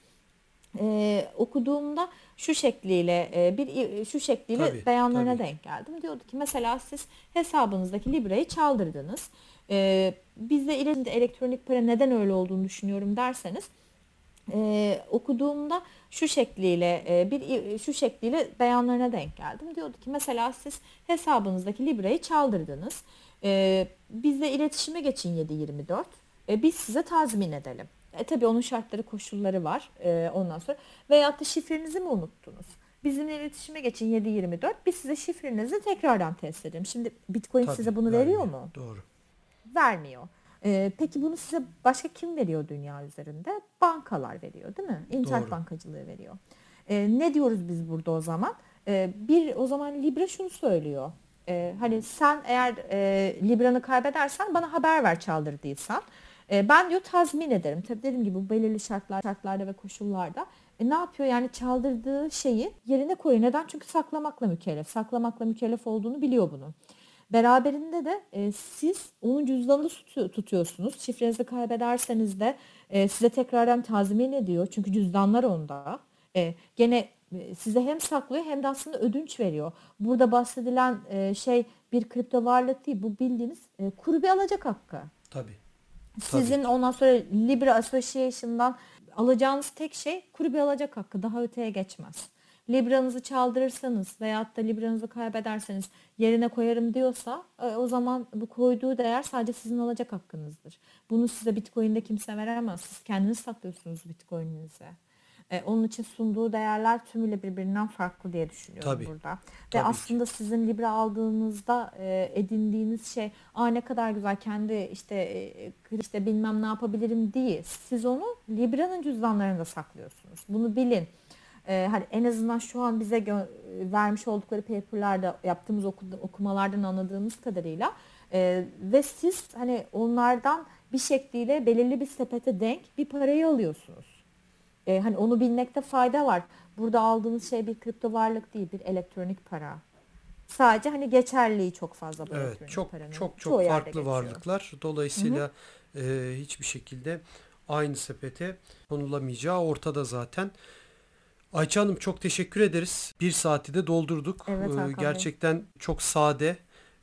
Speaker 2: e, okuduğumda şu şekliyle e, bir şu şekliyle
Speaker 1: Tabii,
Speaker 2: beyanlarına
Speaker 1: tabii.
Speaker 2: denk geldim. Diyordu ki mesela siz hesabınızdaki Libra'yı çaldırdınız. E, bizde ileride elektronik para neden öyle olduğunu düşünüyorum derseniz e, okuduğumda şu şekliyle e, bir şu şekliyle beyanlarına denk geldim. Diyordu ki mesela siz hesabınızdaki Libra'yı çaldırdınız. E, bizle iletişime geçin 724. E, biz size tazmin edelim. E tabii onun şartları koşulları var e, ondan sonra. Veyahut da şifrenizi mi unuttunuz? Bizimle iletişime geçin 724. Biz size şifrenizi tekrardan test edelim. Şimdi Bitcoin
Speaker 1: Tabii,
Speaker 2: size bunu
Speaker 1: vermiyor.
Speaker 2: veriyor mu?
Speaker 1: Doğru.
Speaker 2: Vermiyor. E, peki bunu size başka kim veriyor dünya üzerinde? Bankalar veriyor değil mi? İnternet
Speaker 1: Doğru.
Speaker 2: bankacılığı veriyor. E, ne diyoruz biz burada o zaman? E, bir o zaman Libra şunu söylüyor. E, hani sen eğer e, Libra'nı kaybedersen bana haber ver çaldırdıysan. E, ben diyor tazmin ederim. Tabii dediğim gibi belirli şartlar, şartlarda ve koşullarda. E, ne yapıyor yani çaldırdığı şeyi yerine koyuyor. Neden? Çünkü saklamakla mükellef. Saklamakla mükellef olduğunu biliyor bunun. Beraberinde de e, siz onun cüzdanını tutu- tutuyorsunuz. Şifrenizi kaybederseniz de e, size tekrardan tazmin ediyor. Çünkü cüzdanlar onda. E, gene e, size hem saklıyor hem de aslında ödünç veriyor. Burada bahsedilen e, şey bir kripto varlık değil. Bu bildiğiniz e, kuru bir alacak hakkı.
Speaker 1: Tabii.
Speaker 2: Sizin ondan sonra Libra Association'dan alacağınız tek şey bir alacak hakkı. Daha öteye geçmez. Libra'nızı çaldırırsanız veyahut da Libra'nızı kaybederseniz yerine koyarım diyorsa e, o zaman bu koyduğu değer sadece sizin alacak hakkınızdır. Bunu size Bitcoin'de kimse veremez. Siz kendiniz saklıyorsunuz Bitcoin'inizi. E, onun için sunduğu değerler tümüyle birbirinden farklı diye düşünüyorum
Speaker 1: Tabii.
Speaker 2: burada. Ve
Speaker 1: Tabii ki.
Speaker 2: aslında sizin Libra aldığınızda e, edindiğiniz şey aa ne kadar güzel kendi işte e, işte bilmem ne yapabilirim değil. Siz onu Libra'nın cüzdanlarında saklıyorsunuz. Bunu bilin. E, hani en azından şu an bize vermiş oldukları paperlarda yaptığımız oku- okumalardan anladığımız kadarıyla e, ve siz hani onlardan bir şekliyle belirli bir sepete denk bir parayı alıyorsunuz. E, hani onu bilmekte fayda var. Burada aldığınız şey bir kripto varlık değil, bir elektronik para. Sadece hani geçerliği çok fazla bu
Speaker 1: Evet, çok
Speaker 2: paranın.
Speaker 1: çok
Speaker 2: Çoğu
Speaker 1: çok
Speaker 2: yerde
Speaker 1: farklı
Speaker 2: geçiyor.
Speaker 1: varlıklar. Dolayısıyla e, hiçbir şekilde aynı sepete konulamayacağı ortada zaten. Ayça Hanım çok teşekkür ederiz. Bir saati de doldurduk.
Speaker 2: Evet,
Speaker 1: Ee,
Speaker 2: Bey.
Speaker 1: gerçekten çok sade.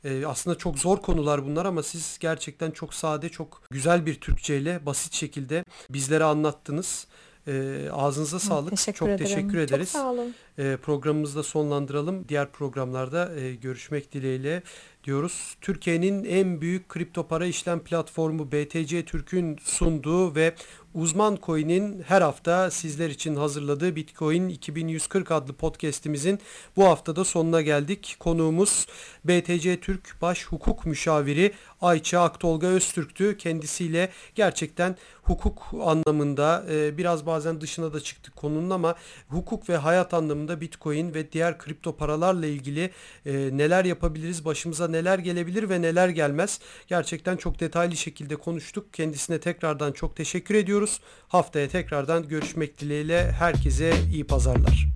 Speaker 1: Ee, aslında çok zor konular bunlar ama siz gerçekten çok sade, çok güzel bir Türkçeyle basit şekilde bizlere anlattınız. Ee, ağzınıza sağlık.
Speaker 2: Teşekkür
Speaker 1: çok
Speaker 2: ederim.
Speaker 1: teşekkür ederiz.
Speaker 2: Çok sağ olun.
Speaker 1: E, programımızı da sonlandıralım. Diğer programlarda e, görüşmek dileğiyle diyoruz. Türkiye'nin en büyük kripto para işlem platformu BTC Türk'ün sunduğu ve Uzman Coin'in her hafta sizler için hazırladığı Bitcoin 2140 adlı podcast'imizin bu haftada sonuna geldik. Konuğumuz BTC Türk Baş Hukuk Müşaviri Ayça Aktolga Öztürk'tü. Kendisiyle gerçekten hukuk anlamında e, biraz bazen dışına da çıktık konunun ama hukuk ve hayat anlamında Bitcoin ve diğer kripto paralarla ilgili e, neler yapabiliriz, başımıza neler gelebilir ve neler gelmez. Gerçekten çok detaylı şekilde konuştuk. Kendisine tekrardan çok teşekkür ediyoruz. Haftaya tekrardan görüşmek dileğiyle herkese iyi pazarlar.